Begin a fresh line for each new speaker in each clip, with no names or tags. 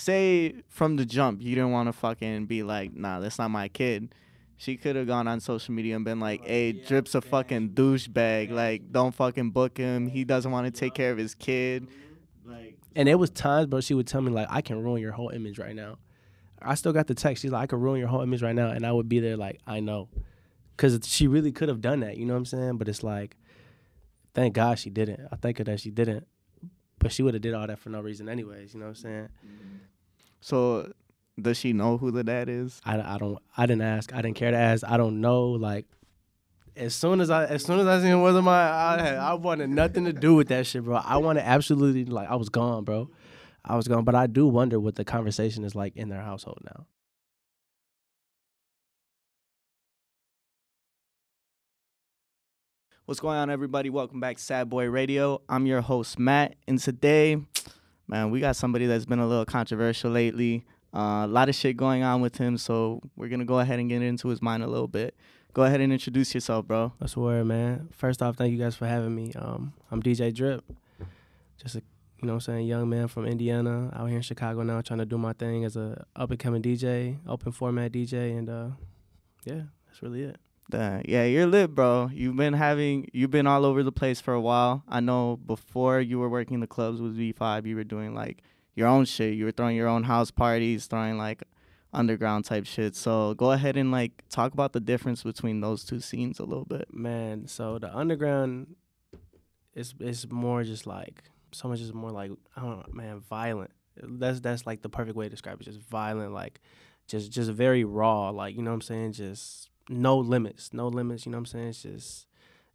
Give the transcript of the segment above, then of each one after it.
say from the jump you didn't want to fucking be like, nah, that's not my kid. She could have gone on social media and been like, "Hey, Drip's a fucking douchebag. Like, don't fucking book him. He doesn't want to take care of his kid." Like,
And it was times, bro. She would tell me like, "I can ruin your whole image right now." I still got the text. She's like, "I can ruin your whole image right now," and I would be there like, "I know," because she really could have done that. You know what I'm saying? But it's like, thank God she didn't. I thank her that she didn't. But she would have did all that for no reason, anyways. You know what I'm saying?
so does she know who the dad is?
I, I don't. I didn't ask. I didn't care to ask. I don't know. Like, as soon as I as soon as I seen whether my I I wanted nothing to do with that shit, bro. I wanted absolutely like I was gone, bro. I was gone. But I do wonder what the conversation is like in their household now.
What's going on, everybody? Welcome back to Sad Boy Radio. I'm your host, Matt, and today, man, we got somebody that's been a little controversial lately. Uh, a lot of shit going on with him, so we're gonna go ahead and get into his mind a little bit. Go ahead and introduce yourself, bro.
That's word, man. First off, thank you guys for having me. Um, I'm DJ Drip, just a you know what I'm saying young man from Indiana out here in Chicago now, trying to do my thing as a up and coming DJ, open format DJ, and uh, yeah, that's really it.
Yeah, you're lit, bro. You've been having, you've been all over the place for a while. I know before you were working the clubs with V5, you were doing like your own shit. You were throwing your own house parties, throwing like underground type shit. So go ahead and like talk about the difference between those two scenes a little bit.
Man, so the underground is is more just like so much is more like I don't know, man, violent. That's that's like the perfect way to describe it. Just violent, like just just very raw, like you know what I'm saying, just no limits, no limits, you know what I'm saying? It's just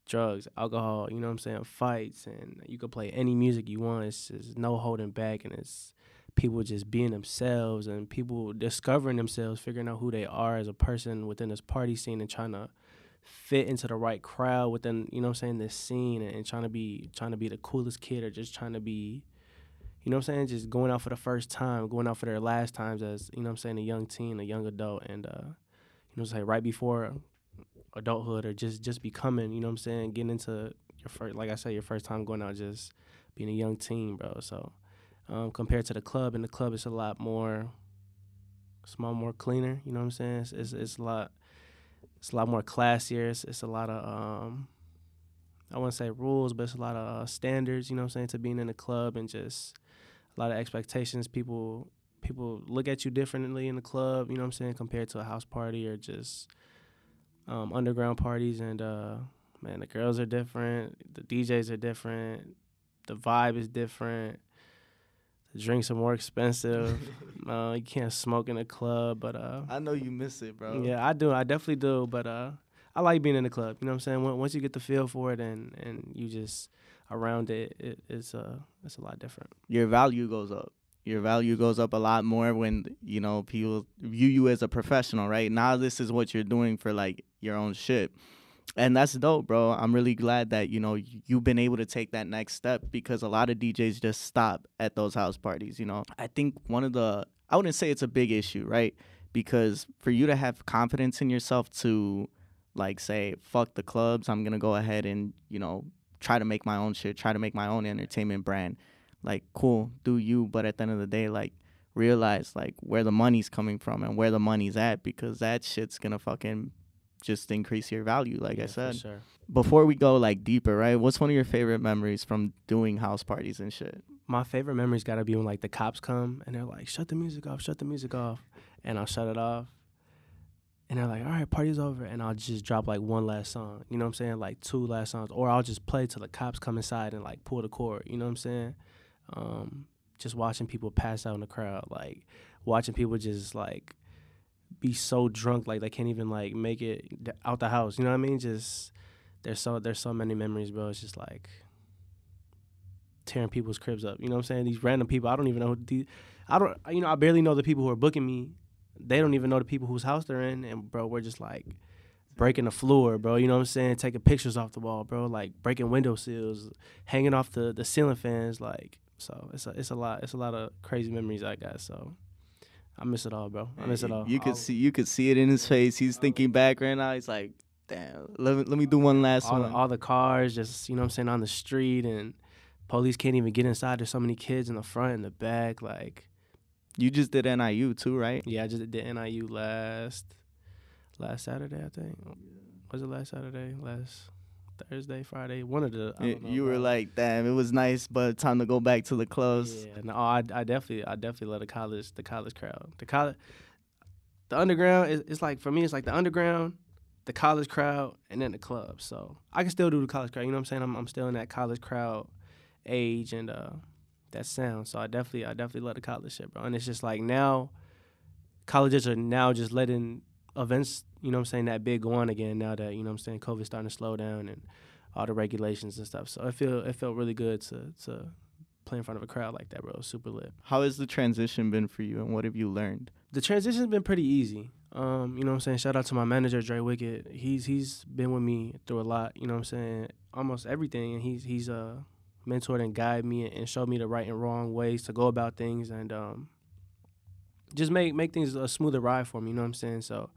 drugs, alcohol, you know what I'm saying, fights and you can play any music you want. It's just no holding back and it's people just being themselves and people discovering themselves, figuring out who they are as a person within this party scene and trying to fit into the right crowd within you know what I'm saying this scene and, and trying to be trying to be the coolest kid or just trying to be you know what I'm saying just going out for the first time going out for their last times as you know what I'm saying a young teen a young adult and uh know say right before adulthood or just just becoming you know what I'm saying getting into your first like I said your first time going out just being a young teen bro so um compared to the club in the club it's a lot more small more cleaner you know what I'm saying it's it's, it's a lot it's a lot more classier. It's, it's a lot of um, I wouldn't say rules, but it's a lot of uh, standards. You know what I'm saying to being in the club and just a lot of expectations. People people look at you differently in the club. You know what I'm saying compared to a house party or just um, underground parties. And uh, man, the girls are different. The DJs are different. The vibe is different. The drinks are more expensive. uh, you can't smoke in a club, but uh,
I know you miss it, bro.
yeah, I do. I definitely do. But uh, I like being in the club. You know what I'm saying? Once you get the feel for it and and you just around it, it it's uh it's a lot different.
Your value goes up. Your value goes up a lot more when you know people view you as a professional, right? Now this is what you're doing for like your own shit. And that's dope, bro. I'm really glad that you know you've been able to take that next step because a lot of DJs just stop at those house parties. You know, I think one of the I wouldn't say it's a big issue, right? Because for you to have confidence in yourself to like say fuck the clubs, I'm gonna go ahead and you know try to make my own shit, try to make my own entertainment brand. Like, cool, do you, but at the end of the day, like realize like where the money's coming from and where the money's at because that shit's gonna fucking just increase your value, like
Yeah,
I said
sure.
before we go like deeper, right? What's one of your favorite memories from doing house parties and shit?
My favorite memories gotta be when like the cops come and they're like, "Shut the music off, shut the music off," and I'll shut it off. And they're like, all right, party's over. And I'll just drop like one last song. You know what I'm saying? Like two last songs. Or I'll just play till the cops come inside and like pull the cord. You know what I'm saying? Um, just watching people pass out in the crowd. Like watching people just like be so drunk like they can't even like make it out the house. You know what I mean? Just there's so there's so many memories, bro. It's just like tearing people's cribs up. You know what I'm saying? These random people, I don't even know who these I don't you know, I barely know the people who are booking me. They don't even know the people whose house they're in and bro, we're just like breaking the floor, bro. You know what I'm saying? Taking pictures off the wall, bro. Like breaking window sills, hanging off the the ceiling fans like so it's a it's a lot it's a lot of crazy memories I got. So I miss it all, bro. I miss it all.
You could
All-
see you could see it in his face. He's thinking back right now. He's like, damn, let me let me do one last
all the,
one.
all the cars just you know what I'm saying on the street and police can't even get inside. There's so many kids in the front and the back. Like
You just did NIU too, right?
Yeah, I just did NIU last last Saturday, I think. Was it last Saturday? Last Thursday, Friday? One of the. I
Y-
don't know,
you were like, damn, it was nice, but time to go back to the clubs.
Yeah, no, I, I definitely, I definitely love the college, the college crowd. The college, the underground is, it's like for me, it's like the underground, the college crowd, and then the club. So I can still do the college crowd. You know what I'm saying? I'm, I'm still in that college crowd age and uh, that sound. So I definitely, I definitely love the college shit, bro. And it's just like now, colleges are now just letting events, you know what I'm saying, that big one again. Now that you know what I'm saying, COVID's starting to slow down and all the regulations and stuff. So it feel it felt really good to to play in front of a crowd like that, bro. Super lit.
How has the transition been for you, and what have you learned?
The transition's been pretty easy. Um, you know what I'm saying? Shout out to my manager, Dre Wicked. He's he's been with me through a lot, you know what I'm saying? Almost everything. And he's he's uh mentored and guided me and showed me the right and wrong ways to go about things and um just make make things a smoother ride for me, you know what I'm saying? So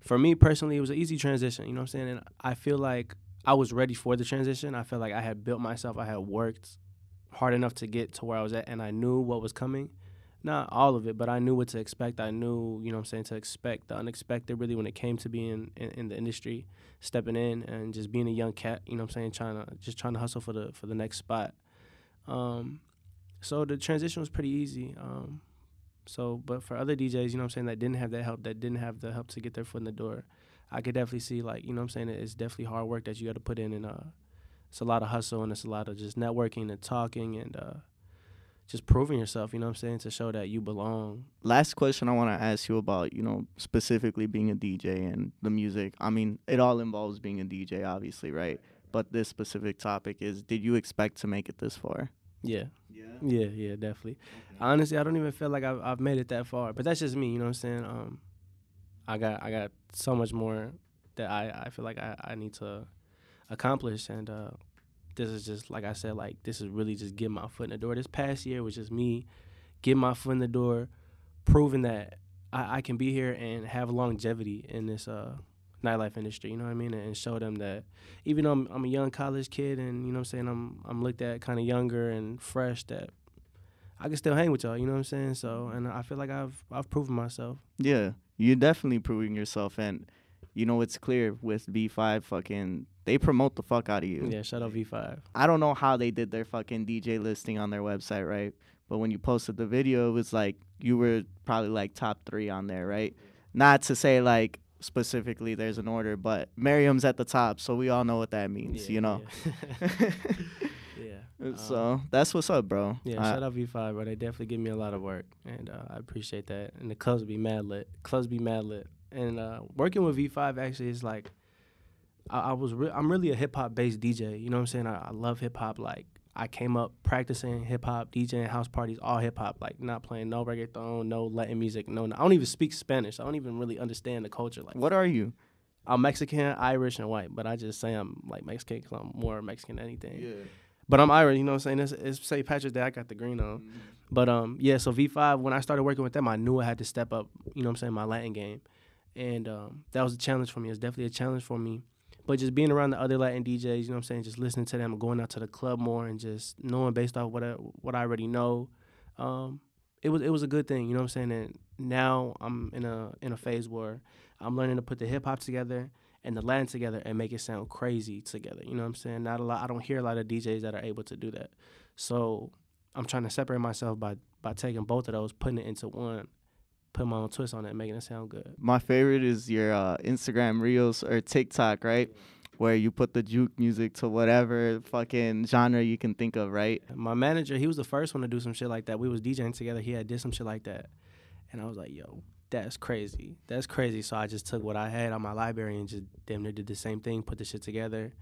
for me personally, it was an easy transition, you know what I'm saying? And I feel like I was ready for the transition. I felt like I had built myself, I had worked hard enough to get to where I was at and I knew what was coming not all of it, but I knew what to expect. I knew, you know what I'm saying, to expect the unexpected really when it came to being in, in the industry, stepping in and just being a young cat, you know what I'm saying, trying to just trying to hustle for the for the next spot. Um so the transition was pretty easy. Um so but for other DJs, you know what I'm saying, that didn't have that help, that didn't have the help to get their foot in the door, I could definitely see like, you know what I'm saying, it's definitely hard work that you got to put in and uh it's a lot of hustle and it's a lot of just networking and talking and uh just proving yourself, you know what I'm saying, to show that you belong.
Last question I want to ask you about, you know, specifically being a DJ and the music. I mean, it all involves being a DJ, obviously, right? But this specific topic is: Did you expect to make it this far?
Yeah,
Yeah.
yeah, yeah, definitely. Honestly, I don't even feel like I've, I've made it that far, but that's just me, you know what I'm saying. Um, I got I got so much more that I, I feel like I, I need to accomplish, and uh, this is just like I said, like this is really just getting my foot in the door. This past year was just me getting my foot in the door, proving that I, I can be here and have longevity in this uh nightlife industry. You know what I mean? And show them that even though I'm, I'm a young college kid, and you know what I'm saying, I'm I'm looked at kind of younger and fresh, that I can still hang with y'all. You know what I'm saying? So, and I feel like I've I've proven myself.
Yeah, you're definitely proving yourself, and you know it's clear with V5. Fucking, they promote the fuck out of you.
Yeah, shout out V5.
I don't know how they did their fucking DJ listing on their website, right? But when you posted the video, it was like you were probably like top three on there, right? Not to say like specifically there's an order, but Miriam's at the top, so we all know what that means,
Yeah,
you know.
Yeah. yeah. Um,
so that's what's up, bro.
Yeah,
I-
shout out V5, bro. They definitely give me a lot of work, and uh, I appreciate that. And the clubs be mad lit. Clubs be mad lit. And uh, working with V5 actually is like, I, I was re- I'm really a hip hop based DJ. You know what I'm saying? I, I love hip hop. Like I came up practicing hip hop, DJing house parties, all hip hop. Like not playing no reggaeton, no Latin music, no. I don't even speak Spanish. I don't even really understand the culture. Like
what are you?
I'm Mexican, Irish, and white, but I just say I'm like Mexican because I'm more Mexican than anything. Yeah. But I'm Irish, you know what I'm saying? It's, it's St. Patrick's Day. I got the green on. But um, yeah. So V5, when I started working with them, I knew I had to step up. You know what I'm saying? My Latin game, and um, that was a challenge for me. It's definitely a challenge for me. But just being around the other Latin DJs, you know what I'm saying? Just listening to them, going out to the club more, and just knowing based off what I, what I already know, um, it was it was a good thing. You know what I'm saying? And now I'm in a in a phase where I'm learning to put the hip hop together and the Latin together and make it sound crazy together. You know what I'm saying? Not a lot. I don't hear a lot of DJs that are able to do that. So I'm trying to separate myself by by taking both of those, putting it into one, putting my own twist on it, making it sound good.
My favorite is your uh, Instagram reels or TikTok, right? Where you put the juke music to whatever fucking genre you can think of, right?
My manager, he was the first one to do some shit like that. We was DJing together. He had did some shit like that, and I was like, "Yo, that's crazy. That's crazy." So I just took what I had on my library and just damn near did the same thing, put the shit together,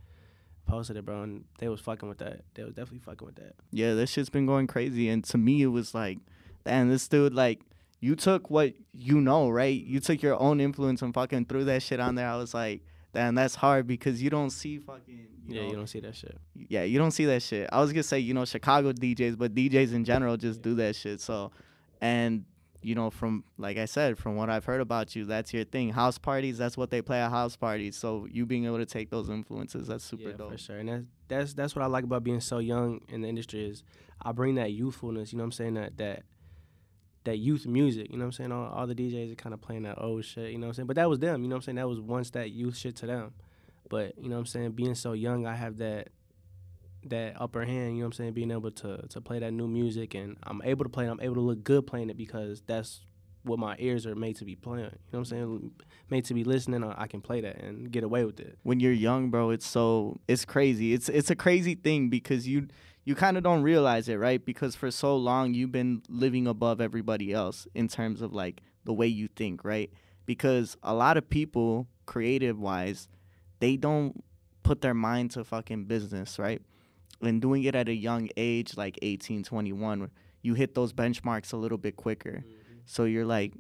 posted it, bro, and they was fucking with that. They was definitely fucking with that.
Yeah, this shit's been going crazy. And to me, it was like, damn, this dude, like, you took what you know, right? You took your own influence and fucking threw that shit on there. I was like, damn, that's hard because you don't see fucking, you
yeah,
know,
you don't see that shit.
yeah, you don't see that shit. I was gonna say, you know, Chicago DJs, but DJs in general just do that shit. So, and you know, from like I said, from what I've heard about you, that's your thing. House parties, that's what they play at house parties. So you being able to take those influences, that's super dope.
yeah,
dope.
for sure. And that's that's that's what I like about being so young in the industry is I bring that youthfulness. You know what I'm saying? That that that youth music. You know what I'm saying? All, all the DJs are kind of playing that old shit. You know what I'm saying? But that was them. You know what I'm saying? That was once that youth shit to them. But you know what I'm saying? Being so young, I have that that upper hand. You know what I'm saying? Being able to to play that new music, and I'm able to play. it. I'm able to look good playing it because that's what my ears are made to be playing. You know what I'm saying? Made to be listening. I I can play that and get away with it.
when you're young, bro, it's so it's crazy. It's it's a crazy thing because you you kind of don't realize it, right? Because for so long you've been living above everybody else in terms of like the way you think, right? Because a lot of people, creative wise, they don't put their mind to fucking business, right? And doing it at a young age, like 18, 21, you hit those benchmarks a little bit quicker. Mm-hmm. So you're like,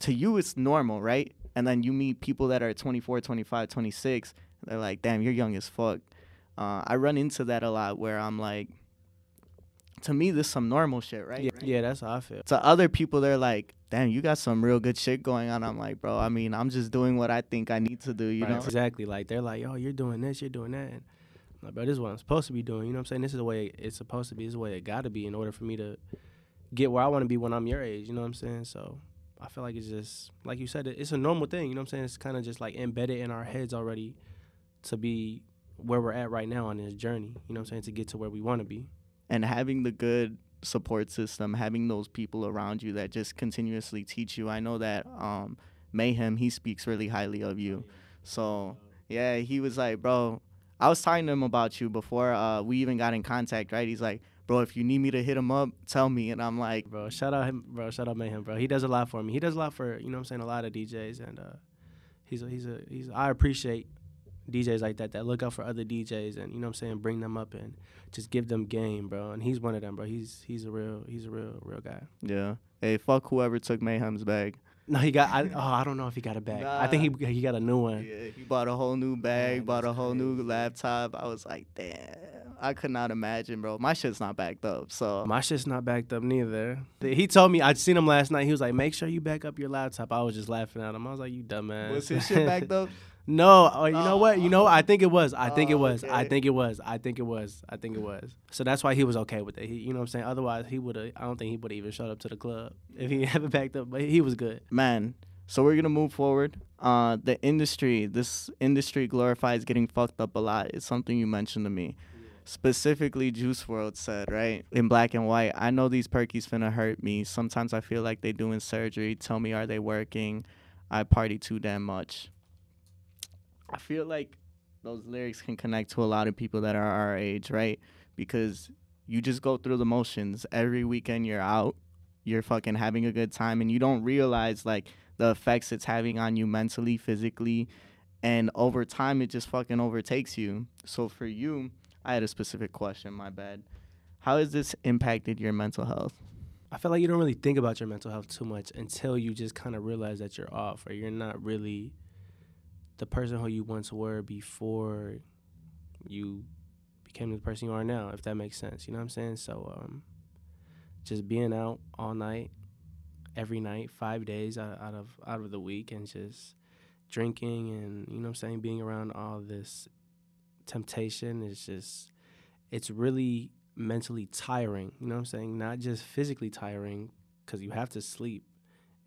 to you, it's normal, right? And then you meet people that are 24, 25, 26. They're like, damn, you're young as fuck. Uh, I run into that a lot where I'm like, to me, this some normal shit, right?
Yeah, yeah, that's how I feel.
To other people, they're like, damn, you got some real good shit going on. I'm like, bro, I mean, I'm just doing what I think I need to do, you
Right,
know?
Exactly. Like they're like, yo, you're doing this, you're doing that. And I'm like, bro, this is what I'm supposed to be doing. You know what I'm saying? This is the way it's supposed to be. This is the way it got to be in order for me to get where I want to be when I'm your age. You know what I'm saying? So I feel like it's just like you said, it's a normal thing. You know what I'm saying? It's kind of just like embedded in our heads already to be where we're at right now on this journey. You know what I'm saying? To get to where we want to be.
and having the good support system, having those people around you that just continuously teach you. I know that um, Mayhem, he speaks really highly of you. So yeah, he was like, bro, I was talking to him about you before uh, we even got in contact, right? He's like, bro, if you need me to hit him up, tell me. And I'm like,
bro. Shout out him, bro. Shout out Mayhem, bro. He does a lot for me. He does a lot for you know what I'm saying a lot of DJs, and uh, he's a, he's a he's. I appreciate DJs like that that look out for other DJs and you know what I'm saying bring them up and just give them game, bro. And he's one of them, bro. He's he's a real he's a real real guy.
yeah, hey, fuck whoever took Mayhem's bag.
No, he got. I, oh, I don't know if he got a bag. I think he he got a new one.
Yeah, he bought a whole new bag,
Man,
bought a whole new laptop. I was like, damn, I could not imagine, bro. My shit's not backed up, so
My shit's not backed up neither. He told me I'd seen him last night. He was like, "Make sure you back up your laptop." I was just laughing at him. I was like, "You dumbass."
was his shit backed up?
No, oh, you know what? You know, I think it was. I think it
Oh,
was. I think it was. I think it was. I think it was. So that's why he was okay with it. He, you know what I'm saying? Otherwise, he would have. I don't think he would have even showed up to the club if he haven't backed up. But he was good.
man. So we're gonna move forward. Uh, the industry, this industry glorifies getting fucked up a lot. It's something you mentioned to me. Specifically, Juice WRLD said, right in black and white. I know these perkies finna hurt me. Sometimes I feel like they doing surgery. Tell me, are they working? I party too damn much. I feel like those lyrics can connect to a lot of people that are our age, right? Because you just go through the motions. Every weekend you're out, you're fucking having a good time, and you don't realize like the effects it's having on you mentally, physically, and over time it just fucking overtakes you. So for you, I had a specific question. My bad. How has this impacted your mental health?
I feel like you don't really think about your mental health too much until you just kind of realize that you're off or you're not really the person who you once were before you became the person you are now, if that makes sense. You know what I'm saying? So um, just being out all night, every night, five days out, out of out of the week, and just drinking and you know what I'm saying, being around all this temptation is just it's really mentally tiring. You know what I'm saying? Not just physically tiring because you have to sleep,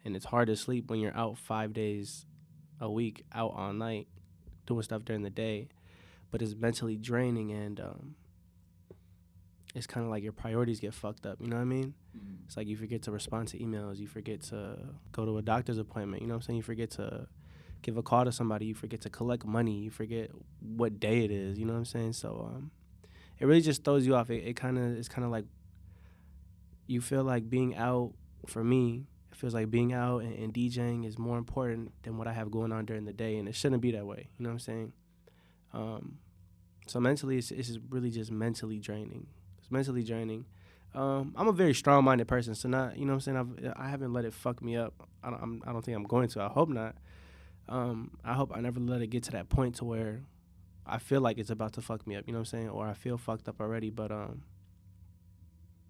and it's hard to sleep when you're out five days a week, out all night, doing stuff during the day. But it's mentally draining, and um, it's kind of like your priorities get fucked up. You know what I mean? It's like you forget to respond to emails, you forget to go to a doctor's appointment. You know what I'm saying? You forget to give a call to somebody, you forget to collect money, you forget what day it is. You know what I'm saying? So um, it really just throws you off. It, it kind of it's kind of like you feel like being out for me. It feels like being out and, and DJing is more important than what I have going on during the day, and it shouldn't be that way. You know what I'm saying? Um, so mentally, it's, it's really just mentally draining. It's mentally draining. Um, I'm a very strong-minded person, so not you know what I'm saying. I've, I haven't let it fuck me up. I don't, I'm, I don't think I'm going to. I hope not. Um, I hope I never let it get to that point to where I feel like it's about to fuck me up. You know what I'm saying? Or I feel fucked up already. But um,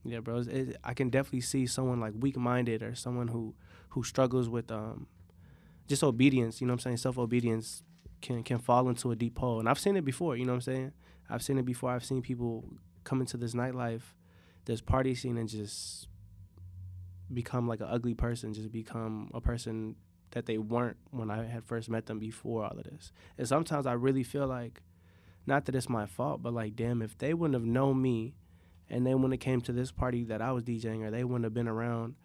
yeah, bro, it, I can definitely see someone like weak-minded or someone who who struggles with um, just obedience. You know what I'm saying? Self-obedience can can fall into a deep hole, and I've seen it before. You know what I'm saying? I've seen it before. I've seen people come into this nightlife, this party scene, and just become like an ugly person, just become a person that they weren't when I had first met them before all of this. And sometimes I really feel like, not that it's my fault, but like, damn, if they wouldn't have known me and then when it came to this party that I was DJing or they wouldn't have been around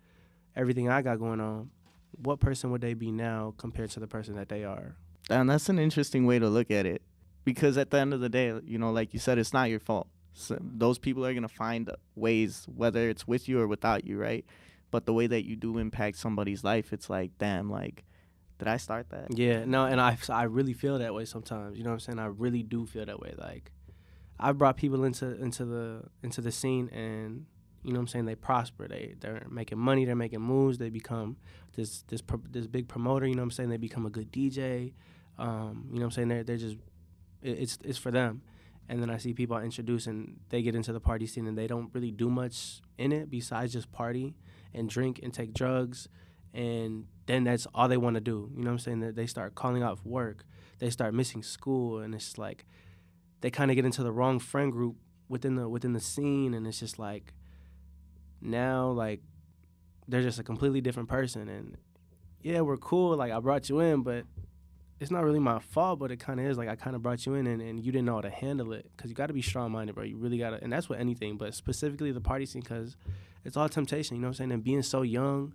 everything I got going on, what person would they be now compared to the person that they are?
And that's an interesting way to look at it. Because at the end of the day, you know, like you said, it's not your fault. So those people are going to find ways, whether it's with you or without you, right? But the way that you do impact somebody's life, it's like, damn, like, did I start that?
Yeah, no, and I, I really feel that way sometimes. You know what I'm saying? I really do feel that way. Like, I've brought people into into the into the scene, and you know what I'm saying? They prosper. They they're making money. They're making moves. They become this this this big promoter. You know what I'm saying? They become a good DJ. Um, you know what I'm saying? They're they're just it's it's for them. And then I see people I introduce and they get into the party scene and they don't really do much in it besides just party and drink and take drugs and then that's all they want to do. You know what I'm saying? That they start calling off work. They start missing school and it's like they kind of get into the wrong friend group within the within the scene and it's just like now like they're just a completely different person and yeah, we're cool. Like I brought you in, but it's not really my fault, but it kind of is. Like I kind of brought you in, and, and you didn't know how to handle it because you got to be strong minded, bro. You really got to, and that's what anything, but specifically the party scene because it's all temptation. You know what I'm saying? And being so young,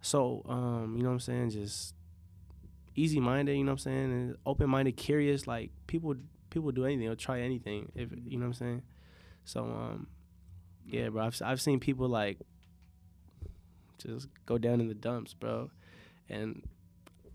so um, you know what I'm saying, just easy minded. You know what I'm saying? And open minded, curious. Like people, people do anything or try anything. If you know what I'm saying. So um, yeah, bro. I've I've seen people like just go down in the dumps, bro, and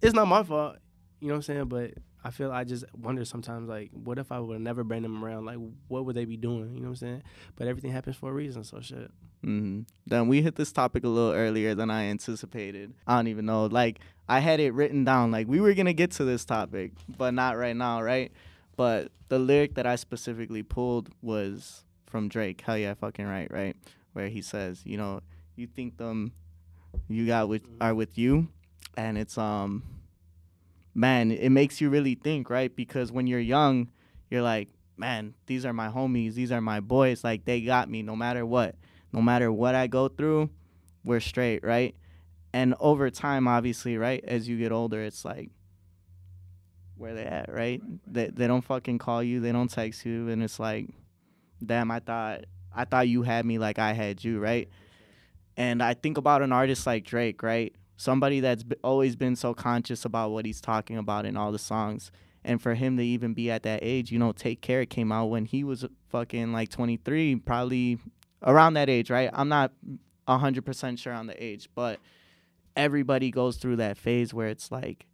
it's not my fault you know what I'm saying? But I feel I just wonder sometimes, like, what if I would have never bring them around? Like, what would they be doing? You know what I'm saying? But everything happens for a reason, so shit.
Mm-hmm. Then we hit this topic a little earlier than I anticipated. I don't even know. Like, I had it written down. Like, we were gonna get to this topic, but not right now, right? But the lyric that I specifically pulled was from Drake. Hell yeah, fucking right, right? Where he says, you know, you think them you got with are with you, and it's um man, it makes you really think, right? Because when you're young, you're like, man, these are my homies, these are my boys, like they got me no matter what. No matter what I go through, we're straight, right? And over time, obviously, right, as you get older, it's like where they at, right? They they don't fucking call you, they don't text you, and it's like, damn, I thought I thought you had me like I had you, right? And I think about an artist like Drake, right? somebody that's always been so conscious about what he's talking about in all the songs. And for him to even be at that age, you know, Take Care came out when he was fucking like 23, probably around that age, right? I'm not 100% sure on the age, but everybody goes through that phase where it's like,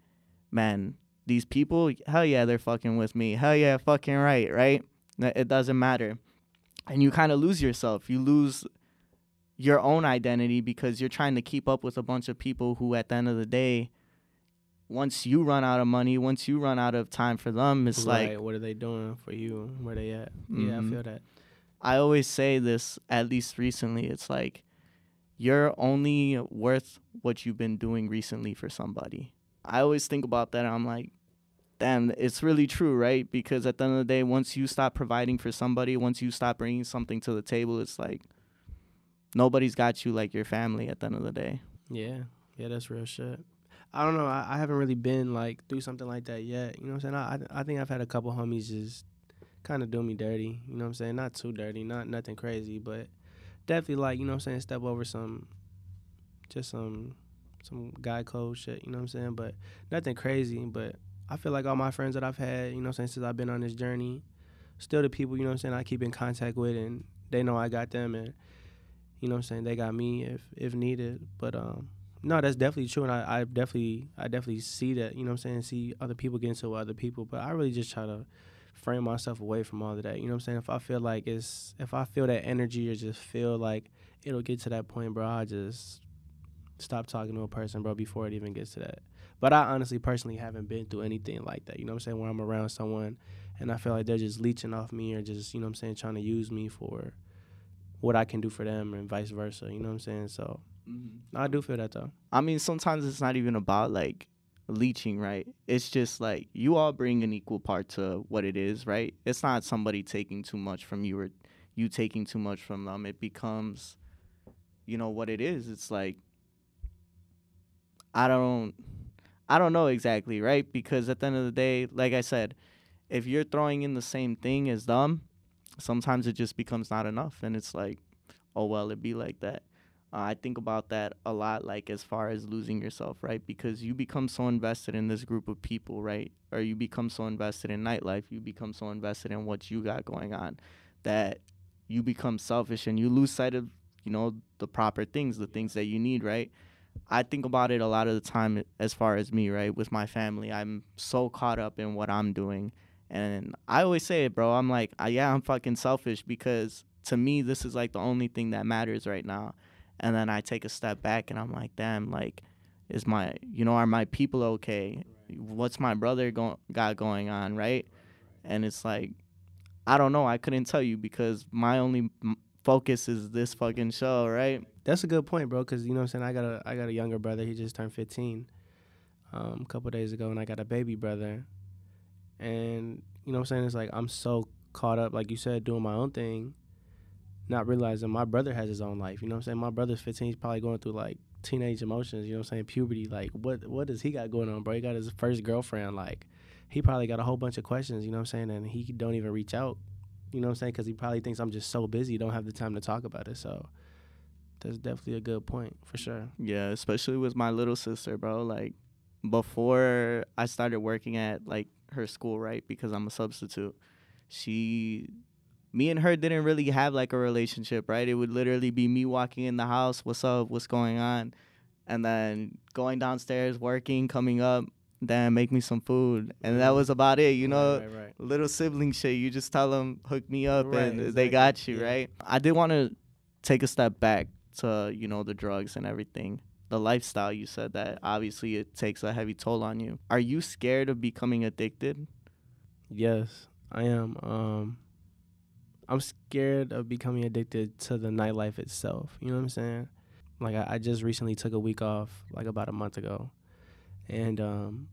man, these people, hell yeah, they're fucking with me. Hell yeah, fucking right, right? It doesn't matter. And you kind of lose yourself. You lose your own identity because you're trying to keep up with a bunch of people who at the end of the day once you run out of money once you run out of time for them it's right. like
what are they doing for you where they at mm-hmm. yeah i mm-hmm. feel that
i always say this at least recently it's like you're only worth what you've been doing recently for somebody i always think about that i'm like damn it's really true right because at the end of the day once you stop providing for somebody once you stop bringing something to the table it's like nobody's got you like your family at the end of the day.
Yeah, yeah, that's real shit. I don't know. I, I haven't really been like through something like that yet. You know what I'm saying? I I think I've had a couple homies just kind of do me dirty. You know what I'm saying? Not too dirty, not nothing crazy, but definitely like you know what I'm saying. Step over some, just some some guy code shit. You know what I'm saying? But nothing crazy. But I feel like all my friends that I've had, you know, saying since I've been on this journey, still the people you know what I'm saying I keep in contact with, and they know I got them, and you know what I'm saying? They got me if if needed. But um no, that's definitely true and I, I definitely I definitely see that, you know what I'm saying, see other people get into other people. But I really just try to frame myself away from all of that. You know what I'm saying? If I feel like it's if I feel that energy or just feel like it'll get to that point, bro, I just stop talking to a person, bro, before it even gets to that. But I honestly personally haven't been through anything like that. You know what I'm saying? Where I'm around someone and I feel like they're just leeching off me or just, you know what I'm saying, trying to use me for what I can do for them and vice versa. You know what I'm saying? So mm-hmm. I do feel that though.
I mean, sometimes it's not even about like leeching, right? It's just like you all bring an equal part to what it is, right? It's not somebody taking too much from you or you taking too much from them. It becomes you know what it is. It's like I don't I don't know exactly, right? Because at the end of the day, like I said, if you're throwing in the same thing as them, sometimes it just becomes not enough and it's like, oh well, it be like that. Uh, I think about that a lot, like as far as losing yourself, right? Because you become so invested in this group of people, right? Or you become so invested in nightlife, you become so invested in what you got going on that you become selfish and you lose sight of, you know, the proper things, the things that you need, right? I think about it a lot of the time as far as me, right? With my family, I'm so caught up in what I'm doing. And I always say it, bro. I'm like, yeah, I'm fucking selfish because to me, this is like the only thing that matters right now. And then I take a step back and I'm like, damn, like, is my, you know, are my people okay? What's my brother go- got going on, right? And it's like, I don't know. I couldn't tell you because my only focus is this fucking show, right?
That's a good point, bro. Because you know what I'm saying. I got a I got a younger brother. He just turned 15 um, a couple days ago, and I got a baby brother. And you know what I'm saying. It's like I'm so caught up, like you said, doing my own thing, not realizing my brother has his own life. You know what I'm saying. My brother's 15. He's probably going through like teenage emotions. You know what I'm saying. Puberty. Like what what does he got going on, bro? He got his first girlfriend. Like he probably got a whole bunch of questions. You know what I'm saying. And he don't even reach out. You know what I'm saying? Because he probably thinks I'm just so busy, don't have the time to talk about it. So that's definitely a good point for sure.
Yeah, especially with my little sister, bro. Like before I started working at like her school, right? Because I'm a substitute. She me and her didn't really have like a relationship, right? It would literally be me walking in the house, what's up, what's going on? And then going downstairs, working, coming up, then make me some food. And that was about it, you know?
Right, right, right.
Little sibling shit. You just tell them, hook me up, and they got you,
Yeah.
right? I did want to take a step back to, you know, the drugs and everything. The lifestyle, you said that obviously it takes a heavy toll on you. Are you scared of becoming addicted?
Yes, I am. Um, I'm scared of becoming addicted to the nightlife itself. You know what I'm saying? Like I, I just recently took a week off, like about a month ago, and um,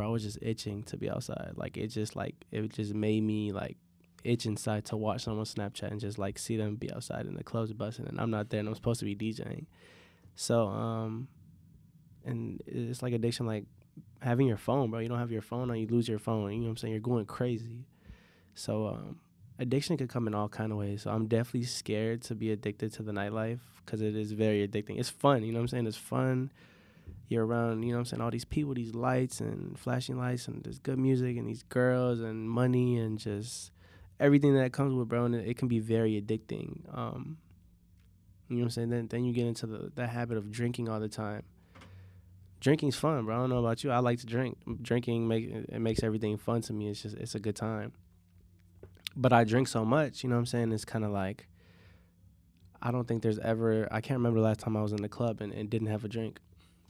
bro, I was just itching to be outside. Like it just like it just made me like itch inside to watch someone Snapchat and just like see them be outside and the clubs busting and I'm not there and I'm supposed to be DJing. So um, and it's like addiction, like having your phone, bro. You don't have your phone on, you lose your phone. You know what I'm saying? You're going crazy. So um, addiction could come in all kind of ways. So I'm definitely scared to be addicted to the nightlife because it is very addicting. It's fun, you know what I'm saying? It's fun. You're around, you know what I'm saying, all these people, these lights and flashing lights and there's good music and these girls and money and just everything that comes with bro and it, it can be very addicting. Um, you know what I'm saying? Then then you get into the, the habit of drinking all the time. Drinking's fun, bro. I don't know about you. I like to drink. Drinking make it makes everything fun to me. It's just it's a good time. But I drink so much, you know what I'm saying? It's kind of like I don't think there's ever I can't remember the last time I was in the club and, and didn't have a drink.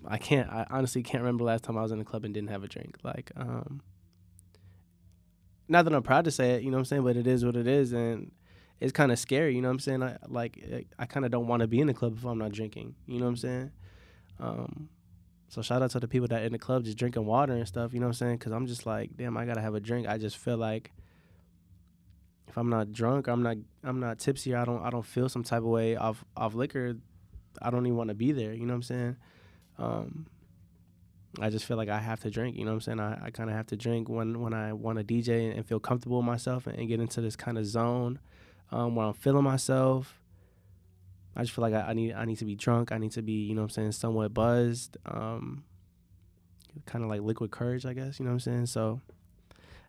I can't I honestly can't remember the last time I was in the club and didn't have a drink. Like um not that I'm proud to say it, you know what I'm saying, but it is what it is and it's kind of scary, you know what I'm saying? I like I kind of don't want to be in the club if I'm not drinking, you know what I'm saying? Um so shout out to the people that in the club just drinking water and stuff, you know what I'm saying? Cuz I'm just like, damn, I got to have a drink. I just feel like if I'm not drunk, I'm not I'm not tipsy, or I don't I don't feel some type of way off off liquor, I don't even want to be there, you know what I'm saying? Um I just feel like I have to drink, you know what I'm saying? I, I kind of have to drink when when I want to DJ and feel comfortable with myself and, and get into this kind of zone um, where I'm feeling myself. I just feel like I, I need I need to be drunk. I need to be, you know what I'm saying, somewhat buzzed. Um kind of like liquid courage, I guess, you know what I'm saying? So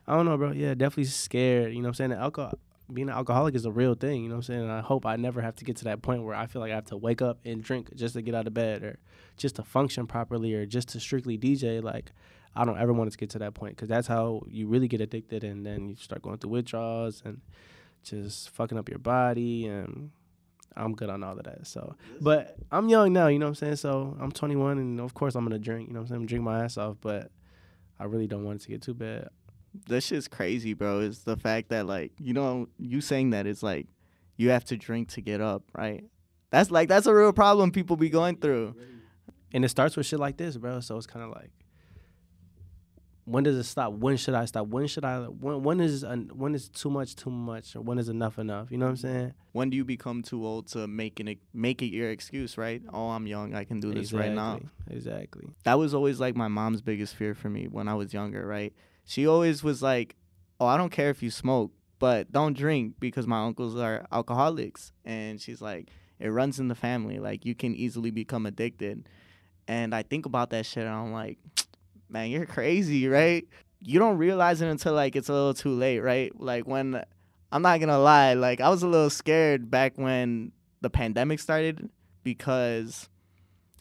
I don't know, bro. Yeah, definitely scared, you know what I'm saying? The alcohol being an alcoholic is a real thing, you know what I'm saying? And I hope I never have to get to that point where I feel like I have to wake up and drink just to get out of bed or just to function properly or just to strictly DJ like I don't ever want to get to that point because that's how you really get addicted, and then you start going through withdrawals and just fucking up your body. And I'm good on all of that. So, but I'm young now, you know what I'm saying? So I'm 21, and of course I'm gonna drink. You know what I'm saying? Drink my ass off, but I really don't want it to get too bad.
This shit's crazy, bro. Is the fact that like you know you saying that it's like you have to drink to get up, right? That's like that's a real problem people be going through.
And it starts with shit like this, bro. So it's kind of like when does it stop? When should I stop? When should I? When when is uh, when is too much too much, or when is enough enough? You know what I'm saying?
When do you become too old to make it make it your excuse? Right? Oh, I'm young. I can do this right now.
Exactly.
That was always like my mom's biggest fear for me when I was younger. Right? She always was like, "Oh, I don't care if you smoke, but don't drink because my uncles are alcoholics." And she's like, "It runs in the family. Like you can easily become addicted." And I think about that shit, and I'm like man, you're crazy, right? You don't realize it until like it's a little too late, right? Like when I'm not gonna lie, like I was a little scared back when the pandemic started because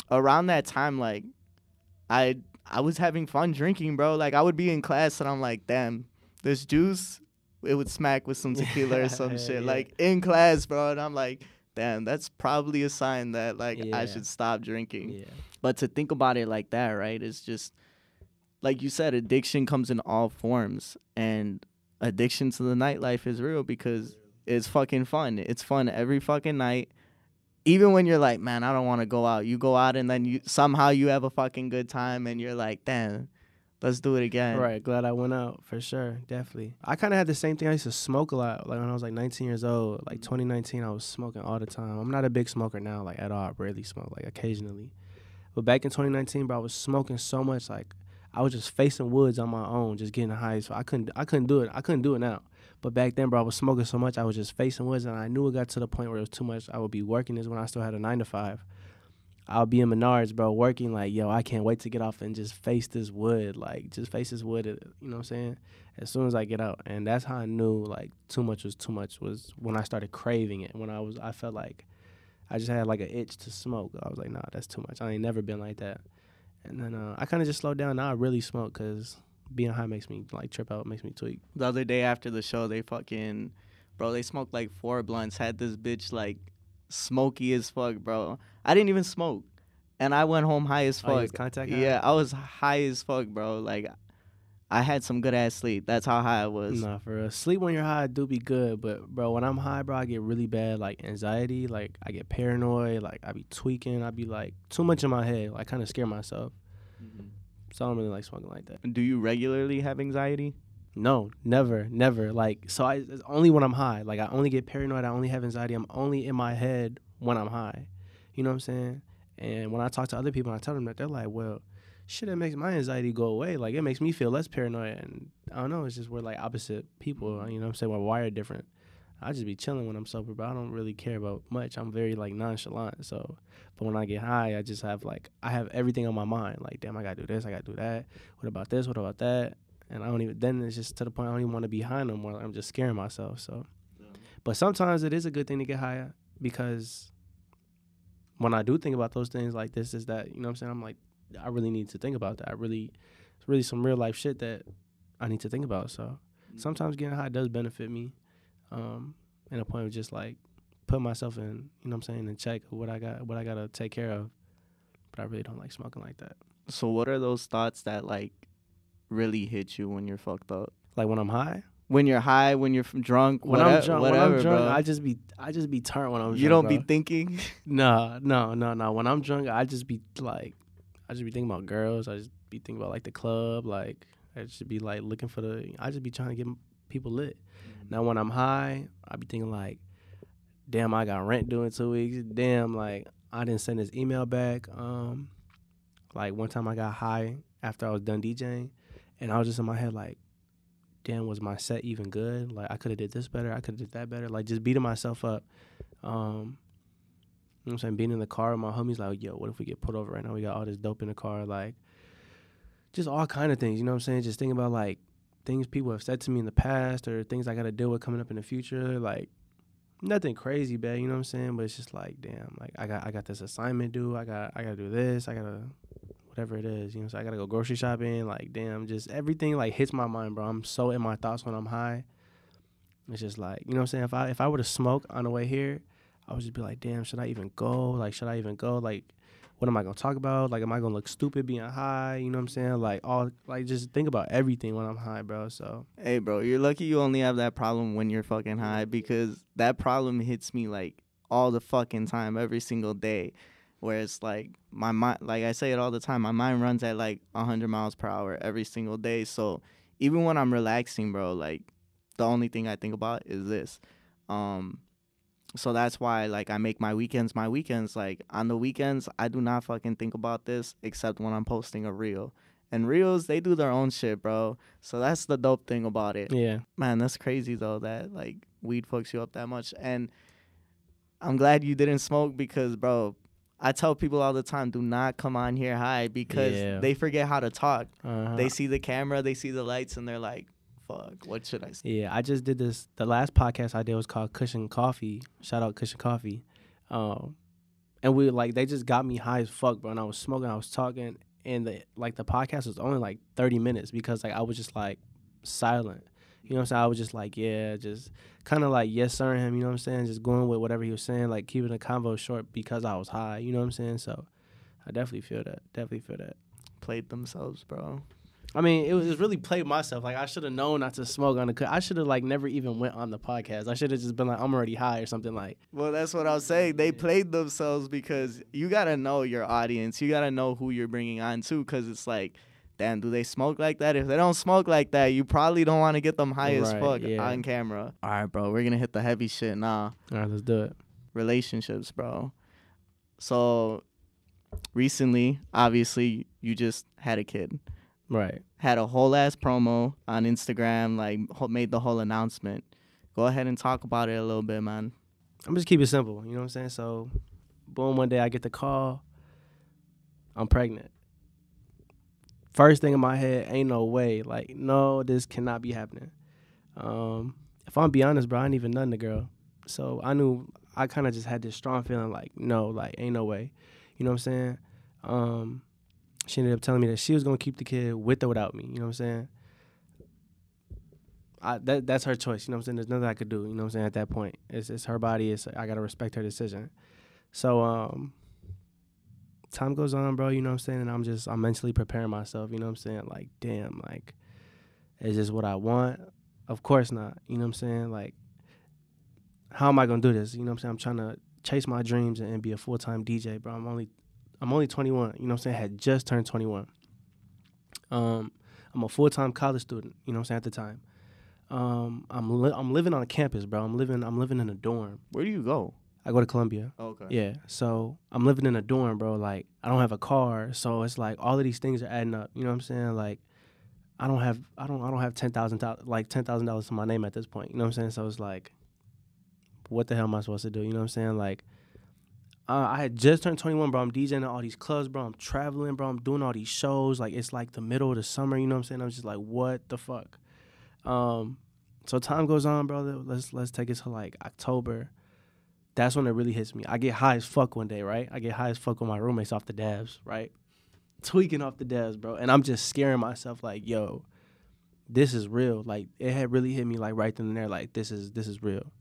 around that time, like I I was having fun drinking, bro. Like I would be in class and I'm like, damn, this juice, it would smack with some tequila or some shit. Yeah. Like in class, bro. And I'm like, damn, that's probably a sign that like yeah. I should stop drinking. Yeah. But to think about it like that, right, It's just like you said, addiction comes in all forms, and addiction to the nightlife is real because it's fucking fun. It's fun every fucking night. Even when you're like, man, I don't want to go out. You go out and then you somehow you have a fucking good time and you're like, damn, let's do it again.
Right. Glad I went out for sure. Definitely. I kind of had the same thing. I used to smoke a lot. Like when I was like 19 years old, like mm. 2019, I was smoking all the time. I'm not a big smoker now, like at all. I rarely smoke, like occasionally. But back in 2019, bro, I was smoking so much, like I was just facing woods on my own, just getting high. So I couldn't I couldn't do it. I couldn't do it now. But back then, bro, I was smoking so much, I was just facing woods, and I knew it got to the point where it was too much. I would be working this when I still had a nine to five. I'll be in Menards, bro, working like, yo, I can't wait to get off and just face this wood, like just face this wood. You know what I'm saying? As soon as I get out, and that's how I knew like too much was too much was when I started craving it. When I was, I felt like I just had like an itch to smoke. I was like, nah, that's too much. I ain't never been like that. And then uh, I kind of just slowed down. Now I really smoke because being high makes me like trip out, makes me tweak.
The other day after the show, they fucking, bro, they smoked like four blunts. Had this bitch like smoky as fuck, bro. I didn't even smoke, and I went home high as oh, fuck.
Oh, contact
yeah, I was high as fuck, bro. Like I had some good ass sleep. That's how high I was.
Nah, for real. Sleep when you're high do be good, but bro, when I'm high, bro, I get really bad like anxiety. Like I get paranoid. Like I be tweaking. I be like too much in my head. Like, I kind of scare myself. Mm-hmm. So I don't really like smoking like that.
Do you regularly have anxiety?
No, never, never. Like so, I it's only when I'm high. Like I only get paranoid. I only have anxiety. I'm only in my head when I'm high. You know what I'm saying? And when I talk to other people, and I tell them that they're like, well shit it makes my anxiety go away. Like it makes me feel less paranoid. And I don't know, it's just we're like opposite people. You know what I'm saying? We're wired different. I just be chilling when I'm sober, but I don't really care about much. I'm very like nonchalant. So, but when I get high, I just have like I have everything on my mind. Like, damn, I gotta do this, I gotta do that. What about this? What about that? And I don't even. Then it's just to the point I don't even want to be high no more. Like, I'm just scaring myself. So, but sometimes it is a good thing to get higher because when I do think about those things like this, is that you know what I'm saying? I'm like, I really need to think about that. I really, it's really some real life shit that I need to think about. So mm-hmm. sometimes getting high does benefit me, um, in a point of just like put myself in, you know what I'm saying, in check what I got, what I gotta take care of. But I really don't like smoking like that.
So what are those thoughts that like really hit you when you're fucked up?
Like when I'm high.
When you're high, when you're drunk,
when
whatever,
I'm drunk,
whatever,
when I'm drunk,
bro.
I just be, I just be turned when I'm.
You
drunk,
don't be thinking.
No, no, no, no. When I'm drunk, I just be like, I just be thinking about girls. I just be thinking about like the club. Like I just be like looking for the. I just be trying to get people lit. Mm-hmm. Now when I'm high, I be thinking like, damn, I got rent due in two weeks. Damn, like I didn't send this email back. Um, like one time I got high after I was done DJing, and I was just in my head like, damn, was my set even good? Like I could have did this better. I could have did that better. Like just beating myself up. Um, you know what I'm saying? Being in the car with my homies, like, yo, what if we get put over right now? We got all this dope in the car, like, just all kind of things. You know what I'm saying? Just thinking about like things people have said to me in the past or things I got to deal with coming up in the future. Like, nothing crazy bad. You know what I'm saying? But it's just like, damn, like I got I got this assignment due. I got I got to do this. I gotta whatever it is. You know, so I gotta go grocery shopping. Like, damn, just everything like hits my mind, bro. I'm so in my thoughts when I'm high. It's just like, you know what I'm saying? If I if I were to smoke on the way here I would just be like, damn, should I even go? Like, should I even go? Like, what am I gonna talk about? Like, am I gonna look stupid being high? You know what I'm saying? Like, all like just think about everything when I'm high, bro. So,
hey, bro, you're lucky you only have that problem when you're fucking high because that problem hits me like all the fucking time, every single day. where it's like my mind like I say it all the time, my mind runs at like 100 miles per hour every single day. So even when I'm relaxing, bro, like the only thing I think about is this. Um so that's why like I make my weekends my weekends like on the weekends I do not fucking think about this except when I'm posting a reel. And reels they do their own shit, bro. So that's the dope thing about it.
Yeah.
Man, that's crazy though that like weed fucks you up that much. And I'm glad you didn't smoke because, bro, I tell people all the time, do not come on here high because
Yeah.
they forget how to talk.
Uh-huh.
They see the camera, they see the lights, and they're like, "Fuck, what should I say?"
Yeah, I just did this. The last podcast I did was called Cushion Coffee. Shout out Cushion Coffee. Um, and we like they just got me high as fuck, bro. And I was smoking, I was talking, and the like the podcast was only like thirty minutes because like I was just like silent. You know what I'm saying? I was just like, yeah, just kind of like yes sir him. You know what I'm saying? Just going with whatever he was saying, like keeping the convo short because I was high. You know what I'm saying? So I definitely feel that. Definitely feel that.
Played themselves, bro.
I mean, it was, it was really played myself. Like I should have known not to smoke on the. cu- I should have like never even went on the podcast. I should have just been like, I'm already high or something like.
Well, that's what I was saying. They played themselves because you gotta know your audience. You gotta know who you're bringing on too, because it's like, damn, do they smoke like that? If they don't smoke like that, you probably don't want to get them high as fuck
yeah.
on camera. All right, bro, we're gonna hit the heavy shit now.
All right, let's do it.
relationships, bro. So recently, obviously, you just had a kid.
Right.
Had a whole ass promo on Instagram, like ho- made the whole announcement. Go ahead and talk about it a little bit, man.
I'm just keep it simple. You know what I'm saying? So, boom, one day I get the call. I'm pregnant. First thing in my head, ain't no way. Like, no, this cannot be happening. Um, if I'm be honest, bro, I ain't even nothing the girl. So I knew I kind of just had this strong feeling like, no, like, ain't no way. You know what I'm saying? Um, she ended up telling me that she was gonna keep the kid with or without me. You know what I'm saying? I, that that's her choice. You know what I'm saying? There's nothing I could do. You know what I'm saying? At that point, it's it's her body. It's I gotta respect her decision. So um, time goes on, bro. You know what I'm saying? And I'm just I'm mentally preparing myself. You know what I'm saying? Like, damn, like, is this what I want? Of course not. You know what I'm saying? Like, how am I gonna do this? You know what I'm saying? I'm trying to chase my dreams and, and be a full time DJ, bro. I'm only I'm only 21. You know what I'm saying? I had just turned 21. Um, I'm a full time college student. You know what I'm saying? At the time. Um, I'm li- I'm living on a campus, bro. I'm living I'm living in a dorm.
Where do you go?
I go to Columbia.
Okay.
Yeah. So I'm living in a dorm, bro. Like I don't have a car, so it's like all of these things are adding up. You know what I'm saying? Like I don't have I don't I don't have ten thousand like ten thousand dollars to my name at this point. You know what I'm saying? So it's like, what the hell am I supposed to do? You know what I'm saying? Like. Uh, I had just turned 21, bro. I'm DJing at all these clubs, bro. I'm traveling, bro. I'm doing all these shows. Like it's like the middle of the summer, you know what I'm saying? I'm just like, what the fuck? Um, so time goes on, bro. Let's let's take it to like October. That's when it really hits me. I get high as fuck one day, right? I get high as fuck with my roommates off the dabs, right? Tweaking off the dabs, bro. And I'm just scaring myself like, yo, this is real. Like it had really hit me like right then and there, like this is this is real.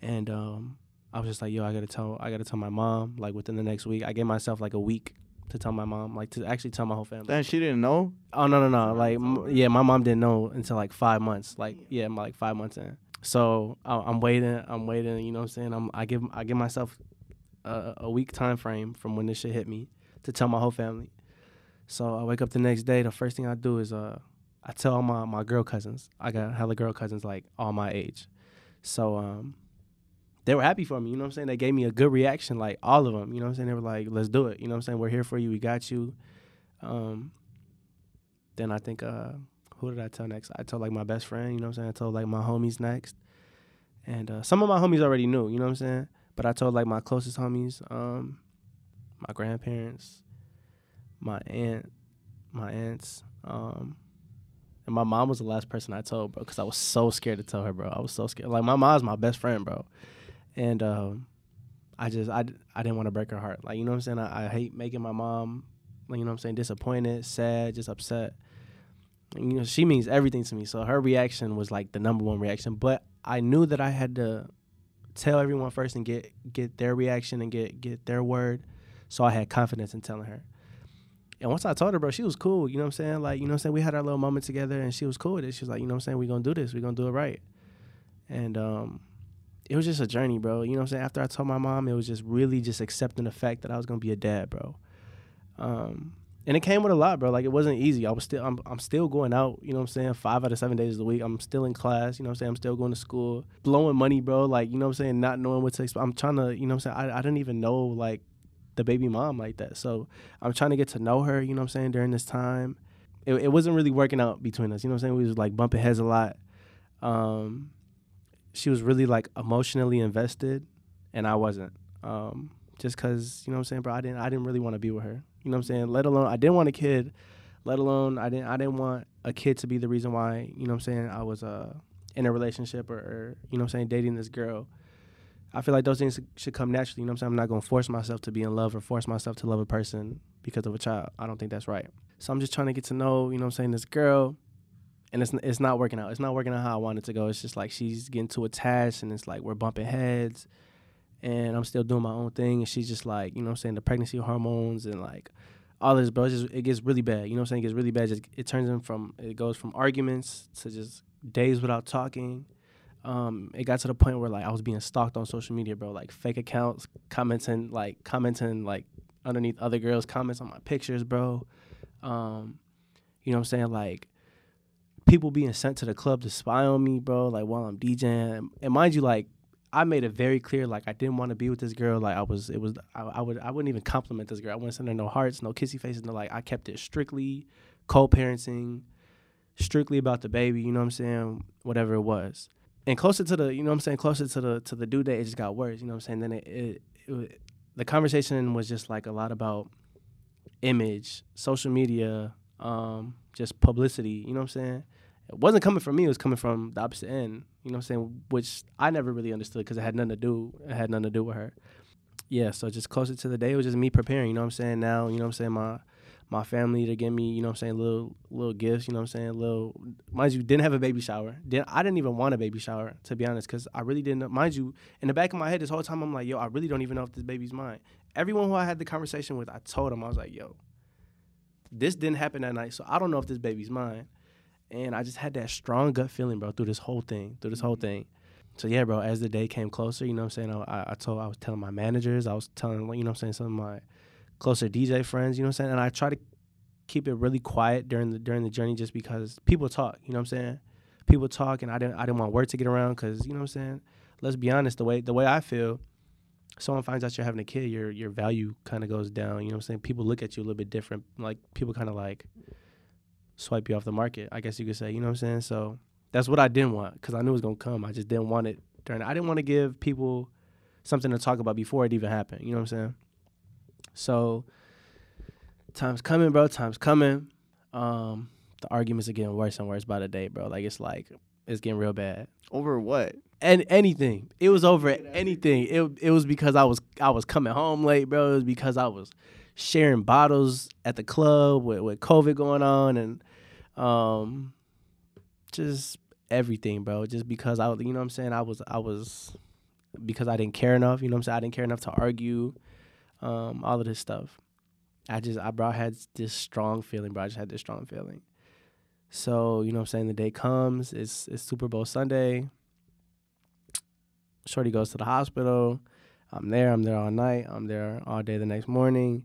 And um I was just like, yo, I gotta tell I gotta tell my mom, like within the next week. I gave myself like a week to tell my mom, like to actually tell my whole family.
Then she didn't know.
Oh no no no! Like m- yeah, my mom didn't know until like five months. Like yeah, I'm like five months in. So I- I'm waiting. I'm waiting. You know what I'm saying? I'm I give I give myself a, a week time frame from when this shit hit me to tell my whole family. So I wake up the next day. The first thing I do is uh I tell all my my girl cousins. I got hella girl cousins like all my age. So um they were happy for me. You know what I'm saying? They gave me a good reaction. Like all of them. You know what I'm saying? They were like, "Let's do it." You know what I'm saying? We're here for you. We got you. Um, then I think uh who did I tell next? I told like my best friend, you know what I'm saying? I told like my homies next. And uh, some of my homies already knew, you know what I'm saying? But I told like my closest homies, um, my grandparents, my aunt, my aunts, um, and my mom was the last person I told, bro, because I was so scared to tell her, bro. I was so scared. Like my mom's my best friend, bro, and um, I just I, I didn't want to break her heart. Like you know what I'm saying? I, I hate making my mom, like you know what I'm saying, disappointed, sad, just upset. And, you know, she means everything to me. So her reaction was like the number one reaction. But I knew that I had to tell everyone first and get get their reaction and get get their word. So I had confidence in telling her. And once I told her, bro, she was cool. You know what I'm saying? Like, you know what I'm saying? We had our little moment together and she was cool with it. She was like, you know what I'm saying? We're gonna do this. We're gonna do it right. And um it was just a journey, bro. You know what I'm saying? After I told my mom, it was just really just accepting the fact that I was gonna be a dad, bro. Um, and it came with a lot, bro. Like it wasn't easy. I was still, I'm, I'm still going out. You know what I'm saying? Five out of seven days of the week. I'm still in class. You know what I'm saying? I'm still going to school, blowing money, bro. Like you know what I'm saying? Not knowing what to expect. I'm trying to, you know what I'm saying? I, I didn't even know like the baby mom like that. So I'm trying to get to know her. You know what I'm saying? During this time, it, it wasn't really working out between us. You know what I'm saying? We was like bumping heads a lot. Um, she was really like emotionally invested, and I wasn't. Um, just cause you know what I'm saying, bro. I didn't I didn't really want to be with her. You know what I'm saying? Let alone I didn't want a kid. Let alone I didn't I didn't want a kid to be the reason why you know what I'm saying I was uh in a relationship or, or you know what I'm saying dating this girl. I feel like those things should come naturally. You know what I'm saying? I'm not gonna force myself to be in love or force myself to love a person because of a child. I don't think that's right. So I'm just trying to get to know, you know what I'm saying, this girl. And it's it's not working out. It's not working out how I want it to go. It's just like she's getting too attached and it's like we're bumping heads and I'm still doing my own thing. And she's just like, you know what I'm saying, the pregnancy hormones and like all this, bro. Just, it gets really bad. You know what I'm saying? It gets really bad. Just, it turns in from, it goes from arguments to just days without talking. Um, it got to the point where like I was being stalked on social media, bro. Like fake accounts commenting, like commenting, like underneath other girls' comments on my pictures, bro. Um, you know what I'm saying? Like people being sent to the club to spy on me, bro. Like while I'm DJing, and mind you, like I made it very clear, like I didn't want to be with this girl. Like I was, it was, I, I would, I wouldn't even compliment this girl. I wouldn't send her no hearts, no kissy faces, no like. I kept it strictly co-parenting, strictly about the baby. You know what I'm saying? Whatever it was. And closer to the, you know what I'm saying, closer to the to the due date, it just got worse. You know what I'm saying? Then it, it, it the conversation was just like a lot about image, social media, um, just publicity. You know what I'm saying? It wasn't coming from me; it was coming from the opposite end. You know what I'm saying? Which I never really understood because it had nothing to do. It had nothing to do with her. Yeah. So just closer to the day, it was just me preparing. You know what I'm saying? Now, you know what I'm saying? My my family to give me, you know what I'm saying, little little gifts, you know what I'm saying, little mind you, didn't have a baby shower. Didn't I didn't even want a baby shower, to be honest, because I really didn't mind you, in the back of my head this whole time I'm like, yo, I really don't even know if this baby's mine. Everyone who I had the conversation with, I told them, I was like, yo, this didn't happen that night, so I don't know if this baby's mine. And I just had that strong gut feeling, bro, through this whole thing, through this whole mm-hmm. thing. So yeah, bro, as the day came closer, you know what I'm saying, I, I told I was telling my managers, I was telling, you know what I'm saying, some of my closer DJ friends, you know what I'm saying? And I try to keep it really quiet during the during the journey just because people talk, you know what I'm saying? People talk and I didn't I didn't want word to get around cuz you know what I'm saying? Let's be honest, the way the way I feel, someone finds out you're having a kid, your your value kind of goes down, you know what I'm saying? People look at you a little bit different. Like people kind of like swipe you off the market, I guess you could say, you know what I'm saying? So that's what I didn't want cuz I knew it was to come. I just didn't want it during I didn't want to give people something to talk about before it even happened, you know what I'm saying? So time's coming, bro. Time's coming. Um, the arguments are getting worse and worse by the day, bro. Like it's like it's getting real bad.
Over what?
And anything. It was over anything. It it was because I was I was coming home late, bro. It was because I was sharing bottles at the club with, with COVID going on and um just everything, bro. Just because I you know what I'm saying, I was I was because I didn't care enough, you know what I'm saying? I didn't care enough to argue, um, all of this stuff. I just I bro I had this strong feeling, bro. I just had this strong feeling. So, you know what I'm saying? The day comes, it's it's Super Bowl Sunday. Shorty goes to the hospital. I'm there, I'm there all night, I'm there all day the next morning.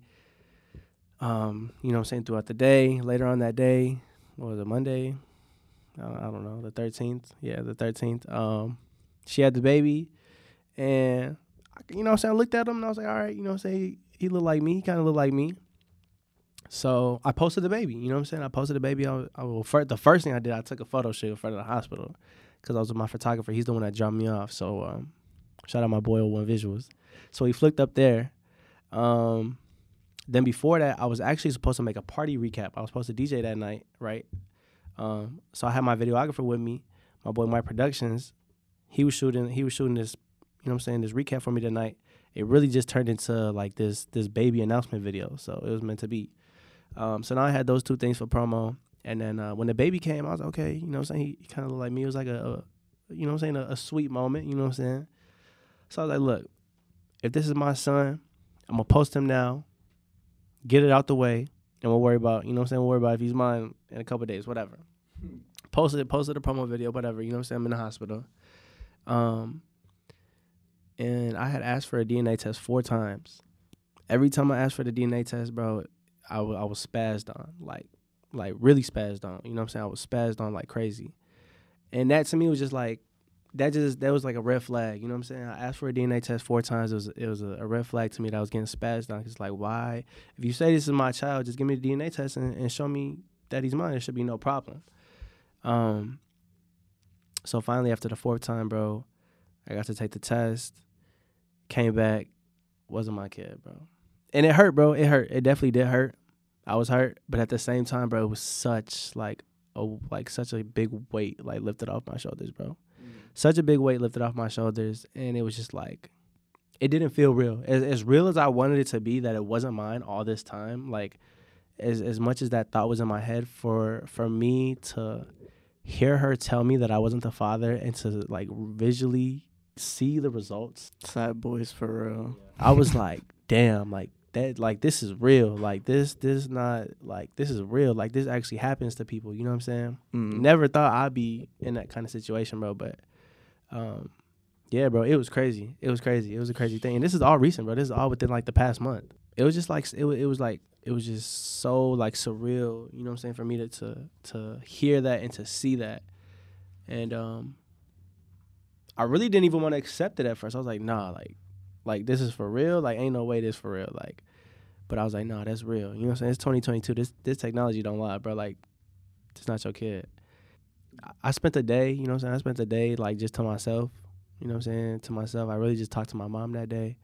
Um, you know I'm saying, throughout the day. Later on that day, what was it, Monday? I don't, I don't know, the 13th. Yeah, the 13th. Um, she had the baby, and you know what I'm saying, I looked at him and I was like, all right, you know what I'm saying, he looked like me, he kind of looked like me. So I posted the baby. You know what I'm saying? I posted the baby. I, I the first thing I did, I took a photo shoot in front of the hospital because I was with my photographer. He's the one that dropped me off. So um, shout out my boy One Visuals. So he flicked up there. Um, then before that, I was actually supposed to make a party recap. I was supposed to DJ that night, right? Um, so I had my videographer with me, my boy Mike Productions. He was shooting. He was shooting this. You know what I'm saying? This recap for me tonight. It really just turned into like this this baby announcement video. So it was meant to be. Um, so now I had those two things for promo. And then uh, when the baby came, I was like, okay, you know what I'm saying? He, he kind of looked like me. It was like a, a you know what I'm saying, a, a, sweet moment, you know what I'm saying? So I was like, look, if this is my son, I'm going to post him now, get it out the way, and we'll worry about, you know what I'm saying, we'll worry about if he's mine in a couple days, whatever. Posted it, posted a promo video, whatever, you know what I'm saying? I'm in the hospital. Um, and I had asked for a DNA test four times. Every time I asked for the DNA test, bro, I, w- I was spazzed on, like like really spazzed on. You know what I'm saying? I was spazzed on like crazy, and that to me was just like that just that was like a red flag. You know what I'm saying? I asked for a DNA test four times. It was it was a, a red flag to me that I was getting spazzed on. It's like why? If you say this is my child, just give me the DNA test and, and show me that he's mine. It should be no problem. Um. So finally, after the fourth time, bro, I got to take the test. Came back, wasn't my kid, bro. And it hurt, bro. It hurt. It definitely did hurt. I was hurt, but at the same time, bro, it was such like a like such a big weight like lifted off my shoulders, bro. Mm. Such a big weight lifted off my shoulders, and it was just like it didn't feel real. As, as real as I wanted it to be, that it wasn't mine all this time. Like as as much as that thought was in my head, for for me to hear her tell me that I wasn't the father and to like visually see the results,
Sad boys for real.
I was like, damn, like that like this is real. Like this this not like this is real. Like this actually happens to people, you know what I'm saying?
Mm.
Never thought I'd be in that kind of situation, bro, but um yeah, bro, it was crazy. It was crazy. It was a crazy thing. And this is all recent, bro. This is all within like the past month. It was just like it was, it was like it was just so like surreal, you know what I'm saying, for me to to to hear that and to see that. And um I really didn't even want to accept it at first. I was like, nah, like like this is for real. Like ain't no way this for real. Like but I was like, nah, that's real. You know what I'm saying? It's 2022. This this technology don't lie, bro. Like it's not your kid. I- spent the day, you know what I'm saying? I spent the day like just to myself. You know what I'm saying? To myself. I really just talked to my mom that day.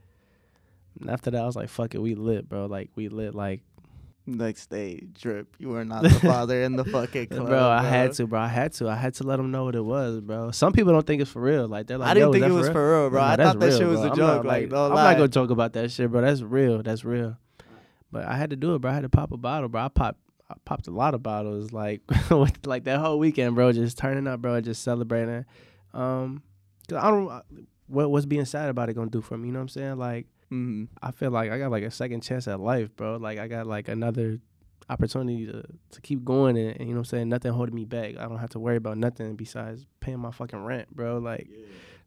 And after that, I was like, fuck it, we lit, bro. Like we lit like
Next day, drip. You were not the father in the fucking club,
bro, I had to, bro. I had to. I had to let them know what it was, bro. Some people don't think it's for real. Like they're like,
I didn't think it was for real, bro.
Nah,
I thought that
real,
shit was
bro.
a joke.
not,
like, no
I'm
lie.
not gonna joke about that shit, bro. That's real. That's real. But I had to do it, bro. I had to pop a bottle, bro. I popped, I popped a lot of bottles, like, like that whole weekend, bro. Just turning up, bro. Just celebrating. Um, cause I don't. What what's being sad about it gonna do for me? You know what I'm saying? Like,
Mhm.
I feel like I got like a second chance at life, bro. Like I got like another opportunity to to keep going and, and you know what I'm saying, nothing holding me back. I don't have to worry about nothing besides paying my fucking rent, bro. Like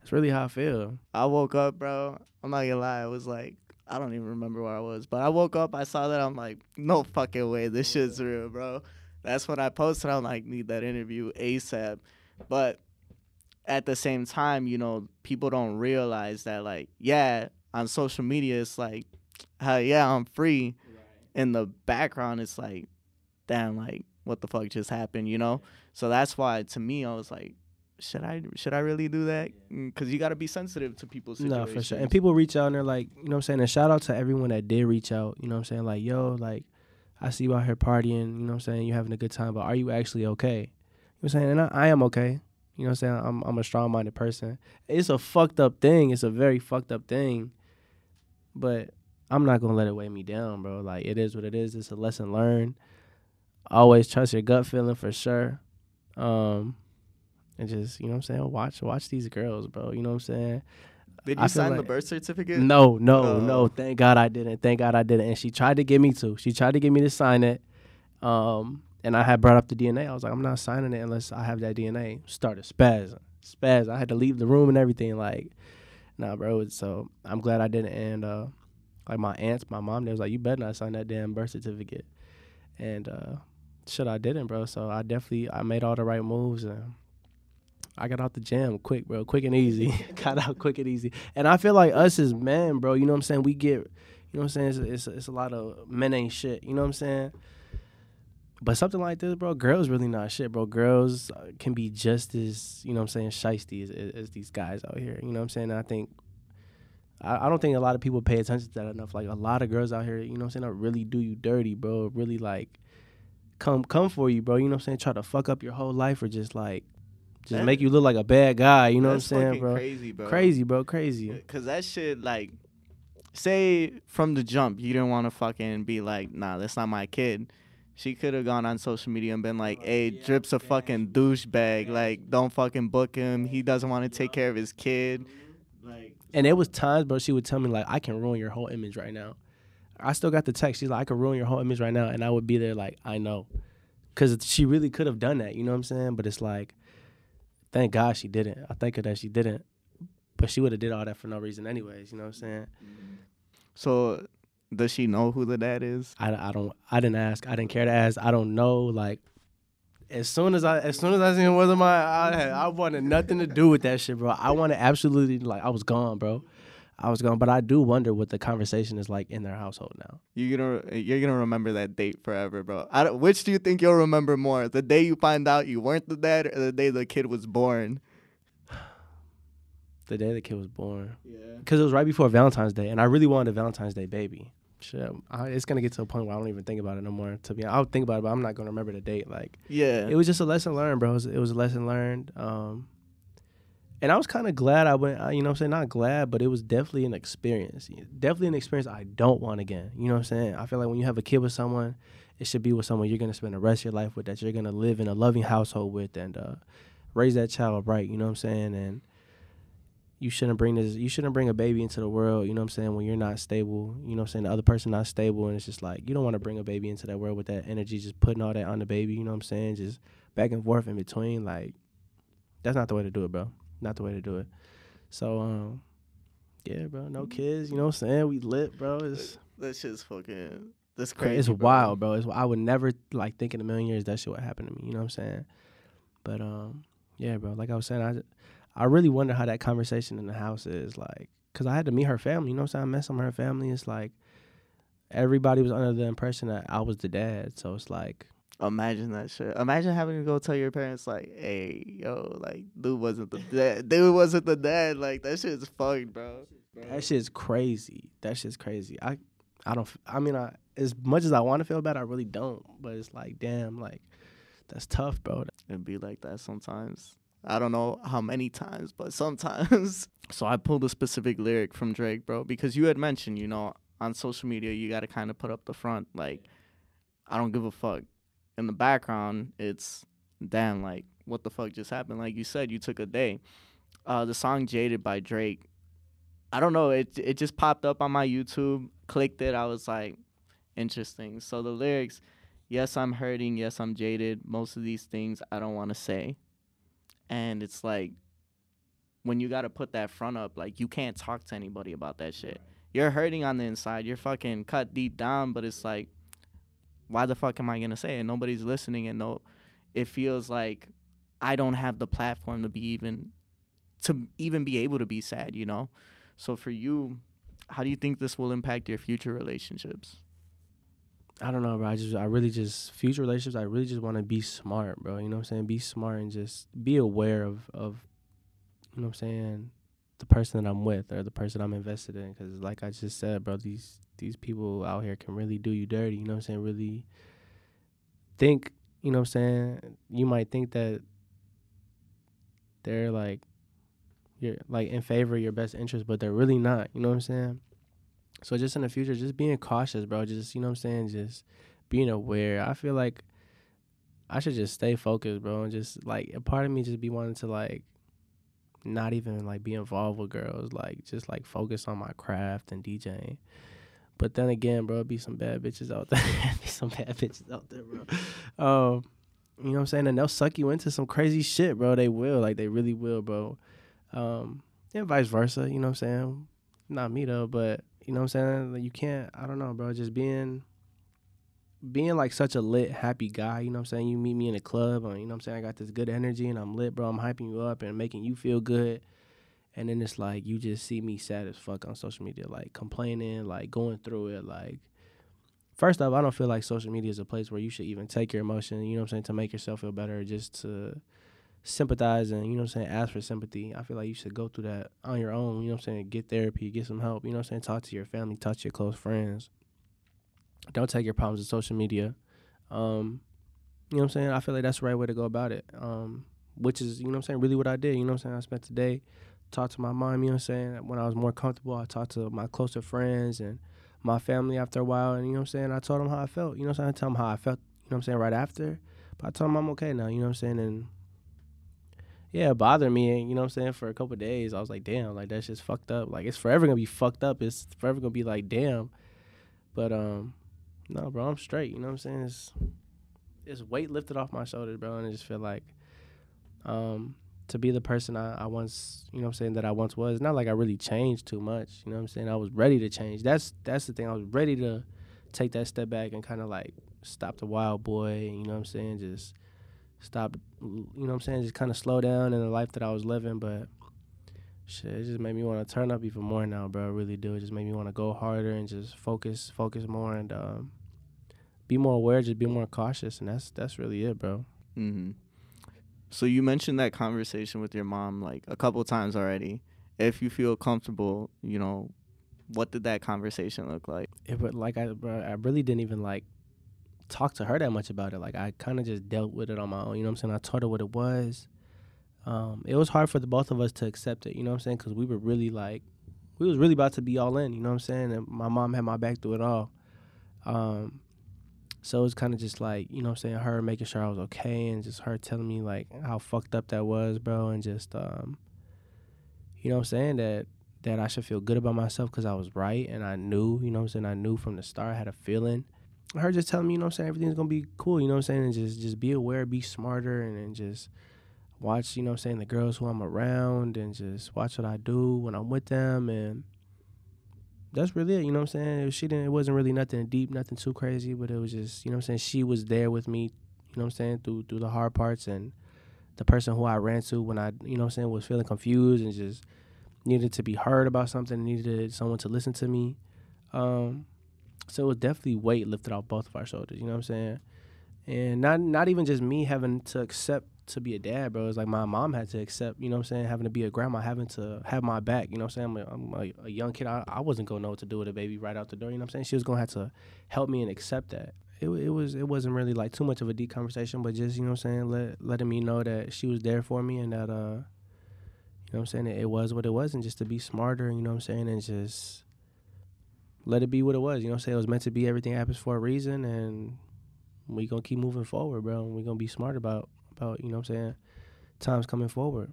that's really how I feel.
I woke up, bro. I'm not gonna lie. I was like, I don't even remember where I was, but I woke up. I saw that. I'm like, no fucking way. This shit's real, bro. That's when I posted. I'm like, need that interview ASAP. But at the same time, you know, people don't realize that, like, yeah, on social media, it's like, hell yeah, I'm free. In the background, it's like, damn, like, what the fuck just happened, you know? So that's why, to me, I was like, should I should I really do that? Because mm, you got to be sensitive to people's
No, for sure. And people reach out and they're like, you know what I'm saying? And shout out to everyone that did reach out. You know what I'm saying? Like, yo, like, I see you out here partying, you know what I'm saying? You're having a good time, but are you actually okay? You know what I'm saying? And I, I am okay. You know what I'm saying? I'm I'm a strong minded person. It's a fucked up thing. It's a very fucked up thing. But I'm not gonna let it weigh me down, bro. Like it is what it is. It's a lesson learned. Always trust your gut feeling for sure. Um and just, you know what I'm saying? Watch watch these girls, bro. You know what I'm saying?
Did you sign the birth certificate?
No, no,
Oh.
no. Thank God I didn't. Thank God I didn't. And she tried to get me to. She tried to get me to sign it. Um, and I had brought up the DNA. I was like, I'm not signing it unless I have that DNA. Started spazzing, spaz. I had to leave the room and everything. Like, nah, bro. So I'm glad I didn't. And uh, like my aunts, my mom, they was like, you better not sign that damn birth certificate. And uh, shit, I didn't, bro. So I definitely I made all the right moves and. I got out the jam quick, bro, quick and easy. got out quick and easy. And I feel like us as men, bro, you know what I'm saying? We get, you know what I'm saying? It's, it's, it's a lot of men ain't shit, you know what I'm saying? But something like this, bro, girls really not shit, bro. Girls uh, can be just as, you know what I'm saying, shisty as, as, these guys out here. You know what I'm saying? I think, I, I don't think a lot of people pay attention to that enough. Like a lot of girls out here, you know what I'm saying, that really do you dirty, bro. Really like come come for you, bro. You know what I'm saying? Try to fuck up your whole life or just like, just
That-
make you look like a bad guy. You know what I'm saying, bro?
Crazy, bro.
Crazy, bro. Crazy.
Cause that shit, like, say from the jump, you didn't want to fucking be like, nah, that's not my kid. She could have gone on social media and been like, oh, hey, Drip's a fucking douchebag. Like, don't fucking book him. He doesn't want to take care of his kid. Like,
And there was times, bro, she would tell me like, I can ruin your whole image right now. I still got the text. She's like, I can ruin your whole image right now, and I would be there like, I know, because she really could have done that. You know what I'm saying? But it's like, thank God she didn't. I thank her that she didn't. but she would have did all that for no reason anyways. You know what I'm saying?
So, does she know who the dad is?
I, I don't I didn't ask. I didn't care to ask. I don't know. Like as soon as I as soon as I seen it wasn't my I had, I wanted nothing to do with that shit, bro. I wanted absolutely like I was gone, bro. I was gone, but I do wonder what the conversation is like in their household now.
You're gonna you're gonna remember that date forever, bro. I don't, which do you think you'll remember more? The day you find out you weren't the dad, or the day the kid was born?
The day the kid was born,
Yeah.
because it was right before Valentine's Day, and I really wanted a Valentine's Day baby. Shit, I, it's gonna get to a point where I don't even think about it no more. To be, I'll think about it, but I'm not gonna remember the date. Like
Yeah.
it was just a lesson learned, bro. It was, it was a lesson learned. Um, and I was kind of glad I went. You know, what I'm saying not glad, but it was definitely an experience. Definitely an experience I don't want again. You know what I'm saying? I feel like when you have a kid with someone, it should be with someone you're gonna spend the rest of your life with, that you're gonna live in a loving household with, and uh, raise that child right. You know what I'm saying? And you shouldn't bring this. You shouldn't bring a baby into the world. You know what I'm saying? When you're not stable. You know what I'm saying? The other person not stable, and it's just like you don't want to bring a baby into that world with that energy, just putting all that on the baby. You know what I'm saying? Just back and forth in between. Like that's not the way to do it, bro. Not the way to do it. So um, yeah, bro. No kids. You know what I'm saying? We lit, bro. It's
That shit's fucking. That's
crazy.
crazy.
It's
bro.
wild, bro. It's I would never like think in a million years that shit would happen to me. You know what I'm saying? But um, yeah, bro. Like I was saying, I I really wonder how that conversation in the house is like, cause I had to meet her family. You know what I'm saying? I met some of her family. It's like everybody was under the impression that I was the dad. So it's like,
Imagine that shit. Imagine having to go tell your parents like, "Hey, yo, like, dude wasn't the dad. Dude wasn't the dad. Like, that shit's fucked, bro."
that shit's crazy. That shit's crazy. I I don't. I mean, I as much as I want to feel bad, I really don't. But it's like, damn, like that's tough, bro.
It'd be like that sometimes. I don't know how many times, but sometimes. so I pulled a specific lyric from Drake, bro, because you had mentioned, you know, on social media, you got to kind of put up the front, like, I don't give a fuck. In the background, it's, damn, like, what the fuck just happened? Like you said, you took a day. Uh, the song Jaded by Drake, I don't know, it, it just popped up on my YouTube, clicked it, I was like, interesting. So the lyrics, yes, I'm hurting, yes, I'm jaded. Most of these things I don't want to say. And it's like when you got to put that front up, like you can't talk to anybody about that shit. You're hurting on the inside. You're fucking cut deep down, but it's like why the fuck am I to say it? Nobody's listening and no it feels like I don't have the platform to be even to even be able to be sad, you know? So for you, how do you think this will impact your future relationships?
I don't know, bro. I just, I really just future relationships. I really just want to be smart, bro. You know what I'm saying? Be smart and just be aware of, of, you know what I'm saying, the person that I'm with or the person I'm invested in. Because like I just said, bro, these these people out here can really do you dirty. You know what I'm saying? Really think. You know what I'm saying? You might think that they're like, you're like in favor of your best interest, but they're really not. You know what I'm saying? So just in the future, just being cautious, bro. Just you know what I'm saying, just being aware. I feel like I should just stay focused, bro, and just like a part of me just be wanting to like not even like be involved with girls, like just like focus on my craft and DJing. But then again, bro, be some bad bitches out there. be some bad bitches out there, bro. Um, you know what I'm saying? And they'll suck you into some crazy shit, bro. They will, like they really will, bro. Um, and vice versa. You know what I'm saying? Not me though, but you know what I'm saying? Like, you can't. I don't know, bro. Just being, being like such a lit, happy guy. You know what I'm saying? You meet me in a club, and you know what I'm saying? I got this good energy, and I'm lit, bro. I'm hyping you up and making you feel good. And then it's like you just see me sad as fuck on social media, like complaining, like going through it. Like, first off, I don't feel like social media is a place where you should even take your emotion. You know what I'm saying? To make yourself feel better, just to sympathize and you know I'm saying, ask for sympathy. I feel like you should go through that on your own, you know I'm saying, get therapy, get some help, you know I'm saying, talk to your family, talk to your close friends. Don't take your problems to social media. Um, you know I'm saying? I feel like that's the right way to go about it. Um, which is, you know I'm saying, really what I did. You know I'm saying? I spent the day, talked to my mom, you know I'm saying? When I was more comfortable, I talked to my closer friends and my family after a while and you know I'm saying? I told them how I felt. You know I'm saying? I tell them how I felt, you know I'm saying, right after. But I told them I'm okay now, you know I'm saying? And yeah, bothered me, you know what I'm saying, for a couple days. I was like, damn, like that's just fucked up. Like it's forever gonna be fucked up. It's forever gonna be like, damn. But um, no, bro, I'm straight. You know what I'm saying? It's it's weight lifted off my shoulders, bro, and I just feel like um to be the person I, I once, you know what I'm saying, that I once was. Not like I really changed too much, you know what I'm saying? I was ready to change. That's that's the thing. I was ready to take that step back and kind of like stop the wild boy, you know what I'm saying? Just stop, you know what I'm saying? Just kind of slow down in the life that I was living, but shit, it just made me want to turn up even more now, bro. I really do. It just made me want to go harder and just focus, focus more and um, be more aware, just be more cautious, and that's that's really it, bro.
Mm-hmm. So you mentioned that conversation with your mom like a couple times already. If you feel comfortable, you know, what did that conversation look like?
It but like I bro, I really didn't even like talk to her that much about it. Like I kind of just dealt with it on my own. You know what I'm saying? I told her what it was. Um, it was hard for the both of us to accept it. You know what I'm saying? Because we were really like, we was really about to be all in. You know what I'm saying? And my mom had my back through it all. Um, so it was kind of just like, you know what I'm saying, her making sure I was okay and just her telling me like how fucked up that was, bro, and just um you know what I'm saying that that I should feel good about myself cuz I was right and I knew, you know what I'm saying, I knew from the start, I had a feeling. Her just telling me, you know what I'm saying, everything's to be cool, you know what I'm saying, and just just be aware, be smarter and, and just watch, you know what I'm saying, the girls who I'm around and just watch what I do when I'm with them and that's really it. You know what I'm saying? She didn't. It wasn't really nothing deep, nothing too crazy, but it was just you know what I'm saying. She was there with me. You know what I'm saying through through the hard parts and the person who I ran to when I you know I'm saying was feeling confused and just needed to be heard about something, needed someone to listen to me. Um, so it was definitely weight lifted off both of our shoulders. You know what I'm saying? And not not even just me having to accept to be a dad, bro. It's like my mom had to accept, you know what I'm saying, having to be a grandma, having to have my back, you know what I'm saying? I'm, a, I'm a, a, young kid. I, I wasn't going to know what to do with a baby right out the door, you know what I'm saying? She was going to have to help me and accept that. It, it was it wasn't really like too much of a deep conversation, but just, you know what I'm saying, let, letting me know that she was there for me and that, uh, you know what I'm saying, it, it was what it was and just to be smarter, you know what I'm saying, and just let it be what it was, you know saying? It was meant to be everything happens for a reason and we gonna keep moving forward, bro. And we gonna be smart about about, you know what I'm saying, times coming forward.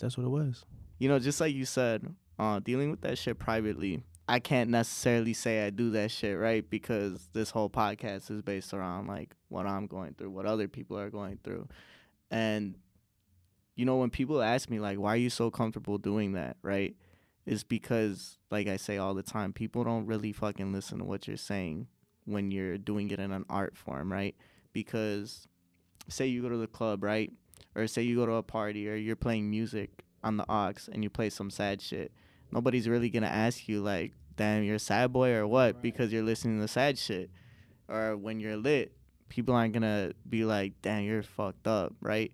That's what it was.
You know, just like you said, uh, dealing with that shit privately, I can't necessarily say I do that shit, right? Because this whole podcast is based around like what I'm going through, what other people are going through. And you know, when people ask me like why are you so comfortable doing that, right? Is because like I say all the time, people don't really fucking listen to what you're saying when you're doing it in an art form, right? Because say you go to the club, right? Or say you go to a party or you're playing music on the aux and you play some sad shit. Nobody's really gonna ask you like, damn, you're a sad boy or what? Right. Because you're listening to sad shit. Or when you're lit, people aren't gonna be like, damn, you're fucked up, right?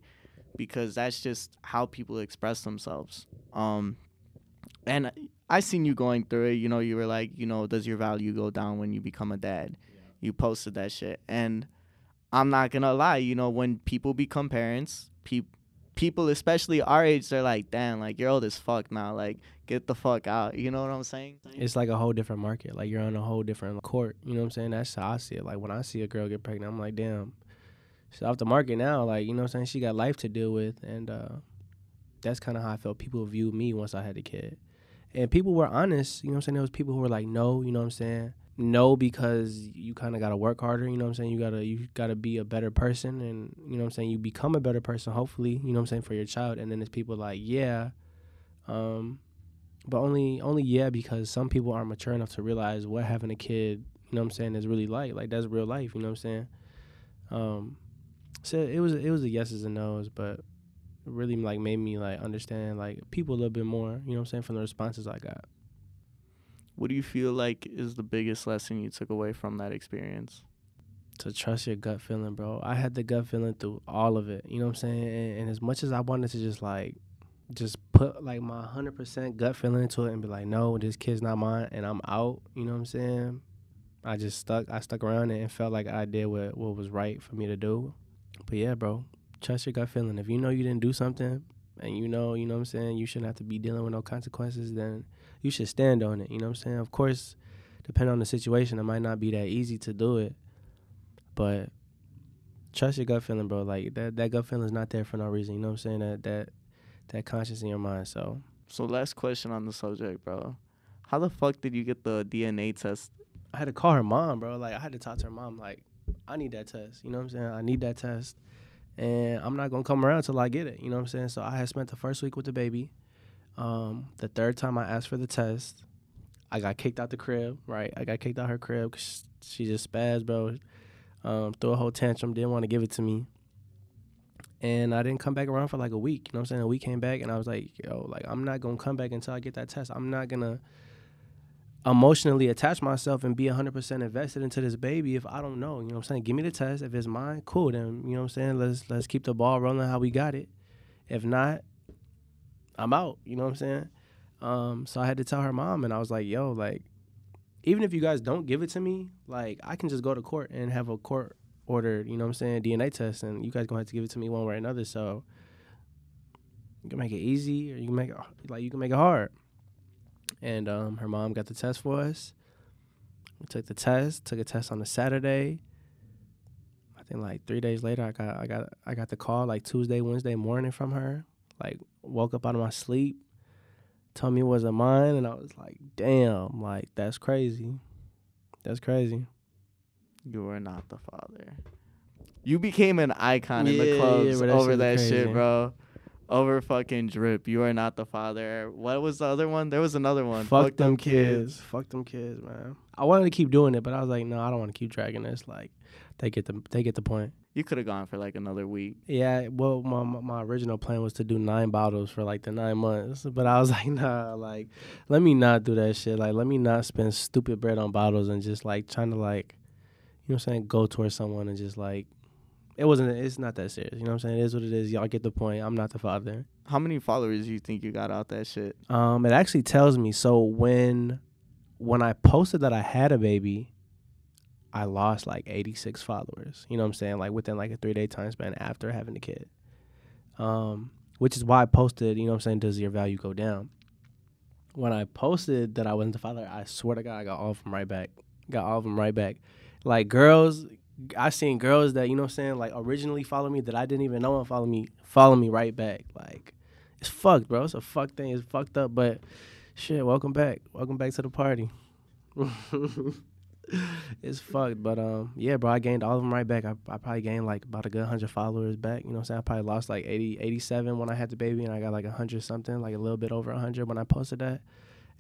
Because that's just how people express themselves. Um and I seen you going through it, you know, you were like, you know, does your value go down when you become a dad? Yeah. You posted that shit. And I'm not gonna lie, you know, when people become parents, pe- people, especially our age, they're like, damn, like you're old as fuck now, like get the fuck out. You know what I'm saying?
It's like a whole different market. Like you're on a whole different court. You know what I'm saying? That's how I see it. Like when I see a girl get pregnant, I'm like, damn, she's off the market now. Like you know what I'm saying? She got life to deal with, and uh, that's kind of how I felt people viewed me once I had a kid. And people were honest. You know what I'm saying? There was people who were like, no. You know what I'm saying? no because you kind of got to work harder you know what i'm saying you got to you got to be a better person and you know what i'm saying you become a better person hopefully you know what i'm saying for your child and then there's people like yeah um but only only yeah because some people aren't mature enough to realize what having a kid you know what i'm saying is really like like that's real life you know what i'm saying um so it was it was the yeses and nos but really like made me like understand like people a little bit more you know what i'm saying from the responses i got
what do you feel like is the biggest lesson you took away from that experience?
To trust your gut feeling, bro. I had the gut feeling through all of it. You know what I'm saying? And, and as much as I wanted to just like, just put like my 100% gut feeling into it and be like, no, this kid's not mine and I'm out. You know what I'm saying? I just stuck. I stuck around it and felt like I did what, what was right for me to do. But yeah, bro, trust your gut feeling. If you know you didn't do something and you know, you know what I'm saying, you shouldn't have to be dealing with no consequences, then you should stand on it. You know what I'm saying? Of course, depending on the situation, it might not be that easy to do it, but trust your gut feeling, bro. Like that that gut feeling is not there for no reason. You know what I'm saying? That that that conscience in your mind. So
so last question on the subject, bro. How the fuck did you get the DNA test?
I had to call her mom, bro. Like I had to talk to her mom. Like I need that test. You know what I'm saying? I need that test. And I'm not gonna come around till I get it. You know what I'm saying? So I had spent the first week with the baby. Um, the third time I asked for the test, I got kicked out the crib. Right, I got kicked out her crib because she just spazzed, bro. Um, threw a whole tantrum, didn't want to give it to me. And I didn't come back around for like a week. You know what I'm saying? A week came back, and I was like, yo, like I'm not gonna come back until I get that test. I'm not gonna emotionally attach myself and be 100% invested into this baby if I don't know. You know what I'm saying? Give me the test. If it's mine, cool. Then, you know what I'm saying? Let's let's keep the ball rolling how we got it. If not, I'm out. You know what I'm saying? Um, so I had to tell her mom, and I was like, yo, like, even if you guys don't give it to me, like, I can just go to court and have a court ordered, you know what I'm saying, DNA test, and you guys gonna have to give it to me one way or another. So you can make it easy, or you can make it like you can make it hard and um, her mom got the test for us. We took the test. Took a test on a Saturday. I think like three days later, I got I got I got the call like Tuesday, Wednesday morning from her. Like woke up out of my sleep, told me it wasn't mine, and I was like, "Damn, like that's crazy. That's crazy."
You are not the father. You became an icon in the
yeah,
clubs
that
over that
was
shit, bro. Over fucking drip. You are not the father. What was the other one? There was another one.
Fuck, them kids. Fuck them kids, man. I wanted to keep doing it, but I was like, no, I don't want to keep dragging this. Like, they get the they get the point.
You could have gone for like another week.
Yeah, well, my my my original plan was to do nine bottles for like the nine months, but I was like, nah, like, let me not do that shit. Like, let me not spend stupid bread on bottles and just like trying to like, you know what I'm saying, go towards someone and just like, it wasn't. It's not that serious. You know what I'm saying? It is what it is. Y'all get the point. I'm not the father.
How many followers do you think you got out that shit?
Um, it actually tells me. So when when I posted that I had a baby, I lost like 86 followers. You know what I'm saying? Like within like a three day time span after having the kid. Um, which is why I posted. You know what I'm saying? Does your value go down? When I posted that I wasn't the father, I swear to God, I got all of them right back. Got all of them right back. Like girls, I seen girls that you know what I'm saying, like originally follow me that I didn't even know and follow me, follow me right back. Like it's fucked, bro. It's a fucked thing. It's fucked up, but shit. Welcome back. Welcome back to the party. it's fucked, but um, yeah, bro. I gained all of them right back. I, I probably gained like about a good hundred followers back. You know what I'm saying? I probably lost like 80, 87 when I had the baby, and I got like a hundred something, like a little bit over a hundred when I posted that.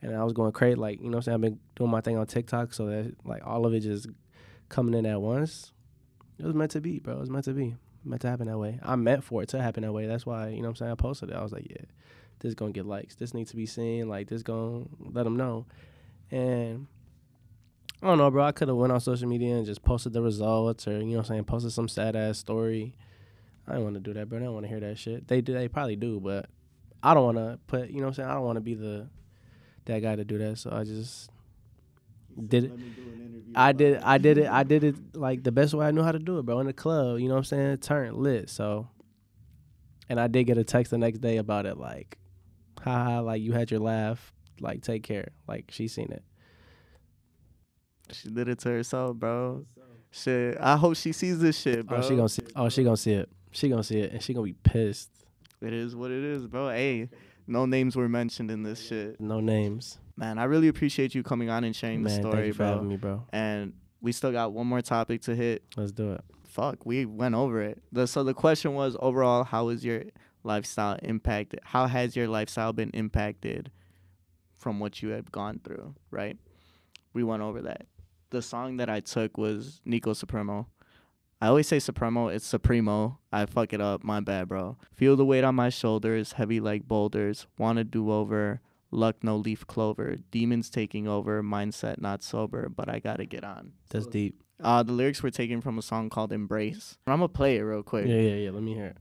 And I was going crazy, like you know what I'm saying. I've been doing my thing on TikTok, so that like all of it just coming in at once. It was meant to be, bro. It was meant to be. Meant to happen that way. I meant for it to happen that way. That's why, you know what I'm saying, I posted it. I was like, yeah, this is gonna get likes. This needs to be seen. Like this gonna let them know. And I don't know, bro. I could have went on social media and just posted the results or, you know what I'm saying, posted some sad ass story. I don't want to do that, bro. I don't want to hear that shit. They do they probably do, but I don't wanna put you know what I'm saying, I don't wanna be the that guy to do that. So I just did it. I did I did it I did it like the best way I knew how to do it, bro. In the club, you know what I'm saying? Turn lit. So and I did get a text the next day about it, like, haha, like you had your laugh, like take care. Like she seen it.
She did it to herself, bro. Shit. I hope she sees this shit, bro.
Oh, she gonna see oh she gonna see it. She gonna see it and she gonna be pissed.
It is what it is, bro. Hey, no names were mentioned in this shit.
No names.
Man, I really appreciate you coming on and sharing
Man,
the
thank
story,
you for
bro.
having me, bro.
And we still got one more topic to hit.
Let's do it.
Fuck, we went over it. The, so the question was overall, how is your lifestyle impacted? How has your lifestyle been impacted from what you have gone through? Right. We went over that. The song that I took was Nico Supremo. I always say Supremo, it's Supremo. I fuck it up, my bad, bro. Feel the weight on my shoulders, heavy like boulders. Wanna do over, luck no leaf clover. Demons taking over, mindset not sober, but I gotta get on.
That's deep.
Uh, the lyrics were taken from a song called Embrace. I'm gonna play it real quick.
Yeah, yeah, yeah. Let me hear it.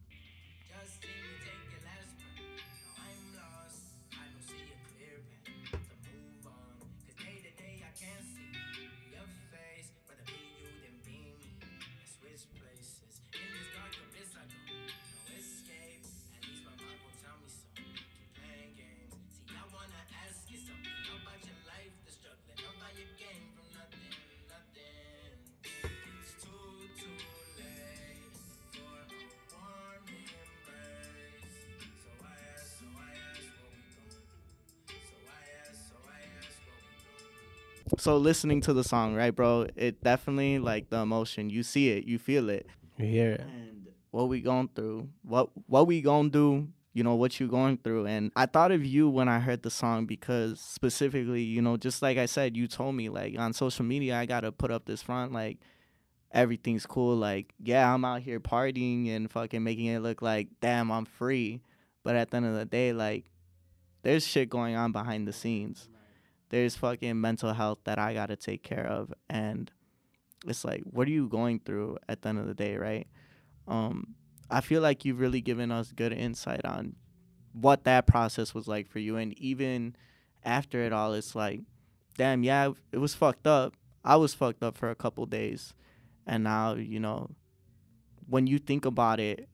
So
listening to the song, right, bro? It definitely like the emotion. You see it, you feel it.
You hear it.
And what we going through, what what we gonna do, you know, what you going through. And I thought of you when I heard the song because specifically, you know, just like I said, you told me like on social media I gotta put up this front like everything's cool. Like, yeah, I'm out here partying and fucking making it look like, damn, I'm free. But at the end of the day, like, there's shit going on behind the scenes. There's fucking mental health that I gotta take care of. And it's like, what are you going through at the end of the day, right? Um, I feel like you've really given us good insight on what that process was like for you. And even after it all, it's like, damn, yeah, it was fucked up. I was fucked up for a couple days. And now, you know, when you think about it,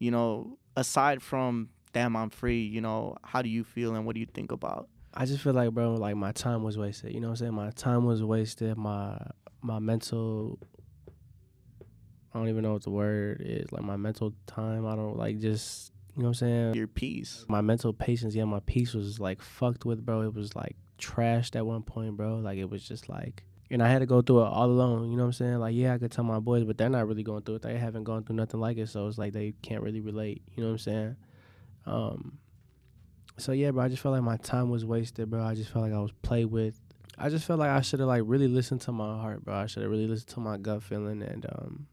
you know, aside from damn, I'm free, you know, how do you feel and what do you think about?
I just feel like, bro, like my time was wasted. You know what I'm saying? My time was wasted. My my mental I don't even know what the word is. Like my mental time, I don't like just you know what I'm saying?
Your peace.
My mental patience, yeah, my peace was like fucked with, bro. It was like trashed at one point, bro. Like it was just like and I had to go through it all alone, you know what I'm saying? Like, yeah, I could tell my boys, but they're not really going through it. They haven't gone through nothing like it, so it's like they can't really relate, you know what I'm saying? Um so yeah, bro, I just felt like my time was wasted, bro. I just felt like I was played with. I just felt like I should have like really listened to my heart, bro. I should have really listened to my gut feeling, and um,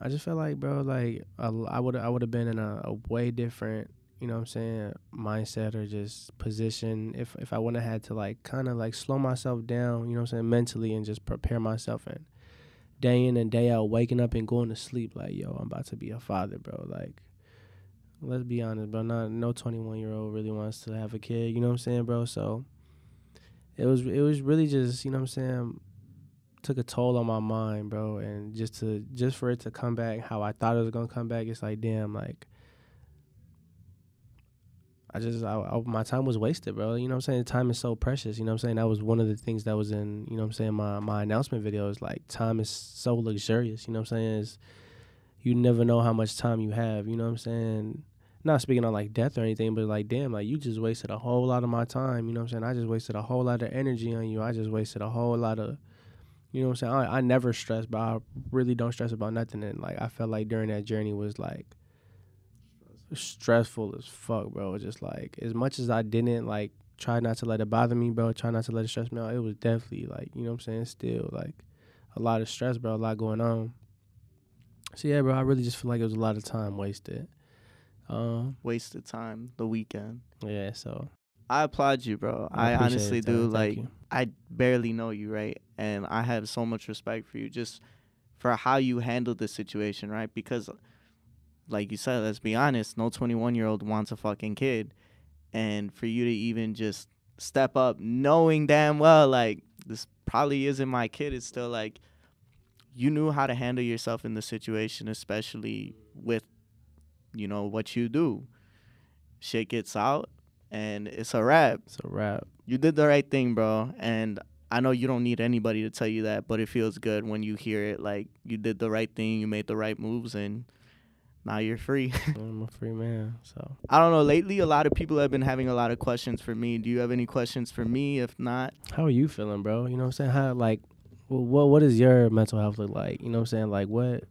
I just felt like, bro, like I would I would have been in a, a way different, you know what I'm saying, mindset or just position if if I wouldn't have had to like kind of like slow myself down, you know what I'm saying, mentally and just prepare myself and day in and day out, waking up and going to sleep like, yo, I'm about to be a father, bro, like let's be honest, bro. Not no twenty one year old really wants to have a kid. You know what I'm saying, bro? So it was it was really just you know what I'm saying. Took a toll on my mind, bro, and just to just for it to come back how I thought it was gonna come back, it's like damn, like I just I, I, my time was wasted, bro. You know what I'm saying? Time is so precious. You know what I'm saying? That was one of the things that was in you know what I'm saying my my announcement video is like time is so luxurious. You know what I'm saying? Is you never know how much time you have. You know what I'm saying? Not speaking on like death or anything, but like, damn, like you just wasted a whole lot of my time. You know what I'm saying? I just wasted a whole lot of energy on you. I just wasted a whole lot of, you know what I'm saying? I, I never stress, but I really don't stress about nothing. And like, I felt like during that journey was like stressful as fuck, bro. Just like, as much as I didn't like try not to let it bother me, bro, try not to let it stress me out, it was definitely like, you know what I'm saying? Still like a lot of stress, bro, a lot going on. So yeah, bro, I really just feel like it was a lot of time wasted. Um,
Wasted time, the Weeknd.
yeah, so
I applaud you, bro. I,
appreciate
honestly
it,
do. Like. I barely know you, right? And I have so much respect for you just for how you handled the situation, right? Because, like you said, let's be honest, no 21 year old wants a fucking kid. And for you to even just step up knowing damn well, like, this probably isn't my kid, it's still like, you knew how to handle yourself in the situation, especially with, you know, what you do. Shit gets out and it's a wrap
it's a wrap.
you did the right thing, bro. And I know you don't need anybody to tell you that, but it feels good when you hear it. Like you did the right thing, you made the right moves, and now you're free.
I'm a free man, so
I don't know. Lately, a lot of people have been having a lot of questions for me. Do you have any questions for me? If not,
how are you feeling, bro? You know what I'm saying? How like, wh- what what does your mental health look like? You know what I'm saying? Like what?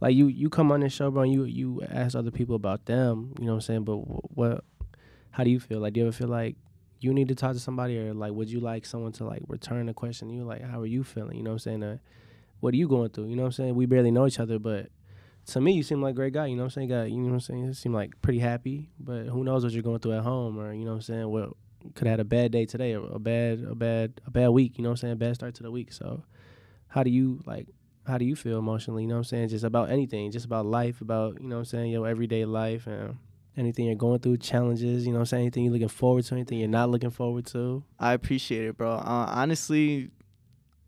Like you you come on this show, bro. And you you ask other people about them. You know what I'm saying? But wh- what? How do you feel? Like, do you ever feel like you need to talk to somebody, or like, would you like someone to like return the question? You like, how are you feeling? You know what I'm saying? Uh, what are you going through? You know what I'm saying? We barely know each other, but to me, you seem like a great guy. You know what I'm saying? Got you know what I'm saying? You seem like pretty happy, but who knows what you're going through at home, or you know what I'm saying? Well, could have had a bad day today, or a bad, a bad, a bad week. You know what I'm saying? Bad start to the week. So, how do you like? How do you feel emotionally? You know what I'm saying? Just about anything, just about life, about you know what I'm saying? Your everyday life and anything you're going through, challenges. You know what I'm saying? Anything you're looking forward to, anything you're not looking forward to.
I appreciate it, bro. Uh, honestly,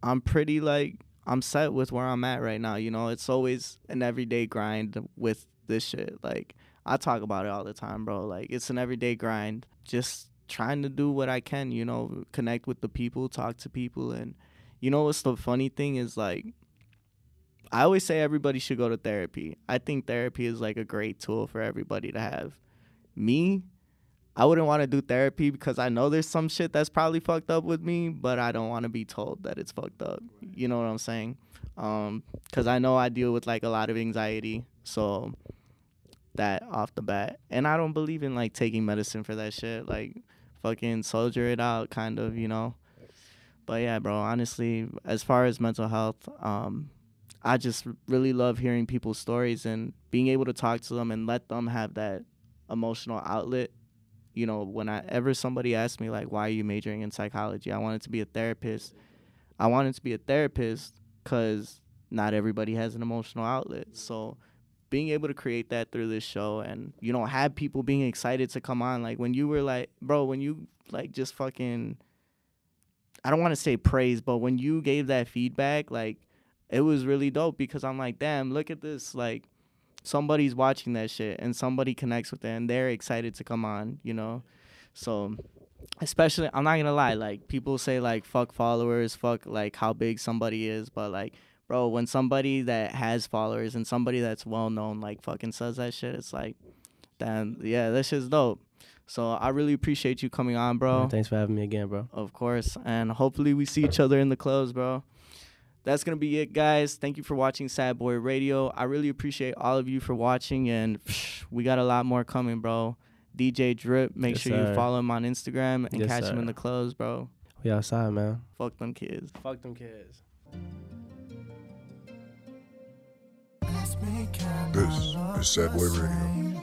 I'm pretty like I'm set with where I'm at right now. You know, it's always an everyday grind with this shit. Like I talk about it all the time, bro. Like it's an everyday grind. Just trying to do what I can, you know, connect with the people, talk to people and you know what's the funny thing is like I always say everybody should go to therapy. I think therapy is like a great tool for everybody to have. Me, I wouldn't want to do therapy because I know there's some shit that's probably fucked up with me, but I don't want to be told that it's fucked up. You know what I'm saying? Um, cuz I know I deal with like a lot of anxiety. So that off the bat. And I don't believe in like taking medicine for that shit. Like fucking soldier it out kind of, you know. But yeah, bro, honestly, as far as mental health, um I just really love hearing people's stories and being able to talk to them and let them have that emotional outlet. You know, whenever somebody asked me like, "Why are you majoring in psychology?" I wanted to be a therapist. I wanted to be a therapist because not everybody has an emotional outlet. So, being able to create that through this show and you know have people being excited to come on, like when you were like, bro, when you like just fucking, I don't want to say praise, but when you gave that feedback, like it was really dope because I'm like, damn, look at this. Like, somebody's watching that shit and somebody connects with it and they're excited to come on, you know? So, especially, I'm not gonna lie, like, people say, like, fuck followers, fuck, like, how big somebody is, but, like, bro, when somebody that has followers and somebody that's well known, like, fucking says that shit, it's like, damn, yeah, that shit's dope. So, I really appreciate you coming on, bro.
Thanks for having me again, bro.
Of course. And hopefully we see each other in the clubs, bro. That's going to be it, guys. Thank you for watching Sad Boy Radio. I really appreciate all of you for watching, and psh, we got a lot more coming, bro. DJ Drip, make
Yes,
sure you follow him on Instagram and
Yes,
catch him in the clubs, bro.
We outside, man.
Fuck them kids.
Fuck them kids.
This is Sad Boy Radio.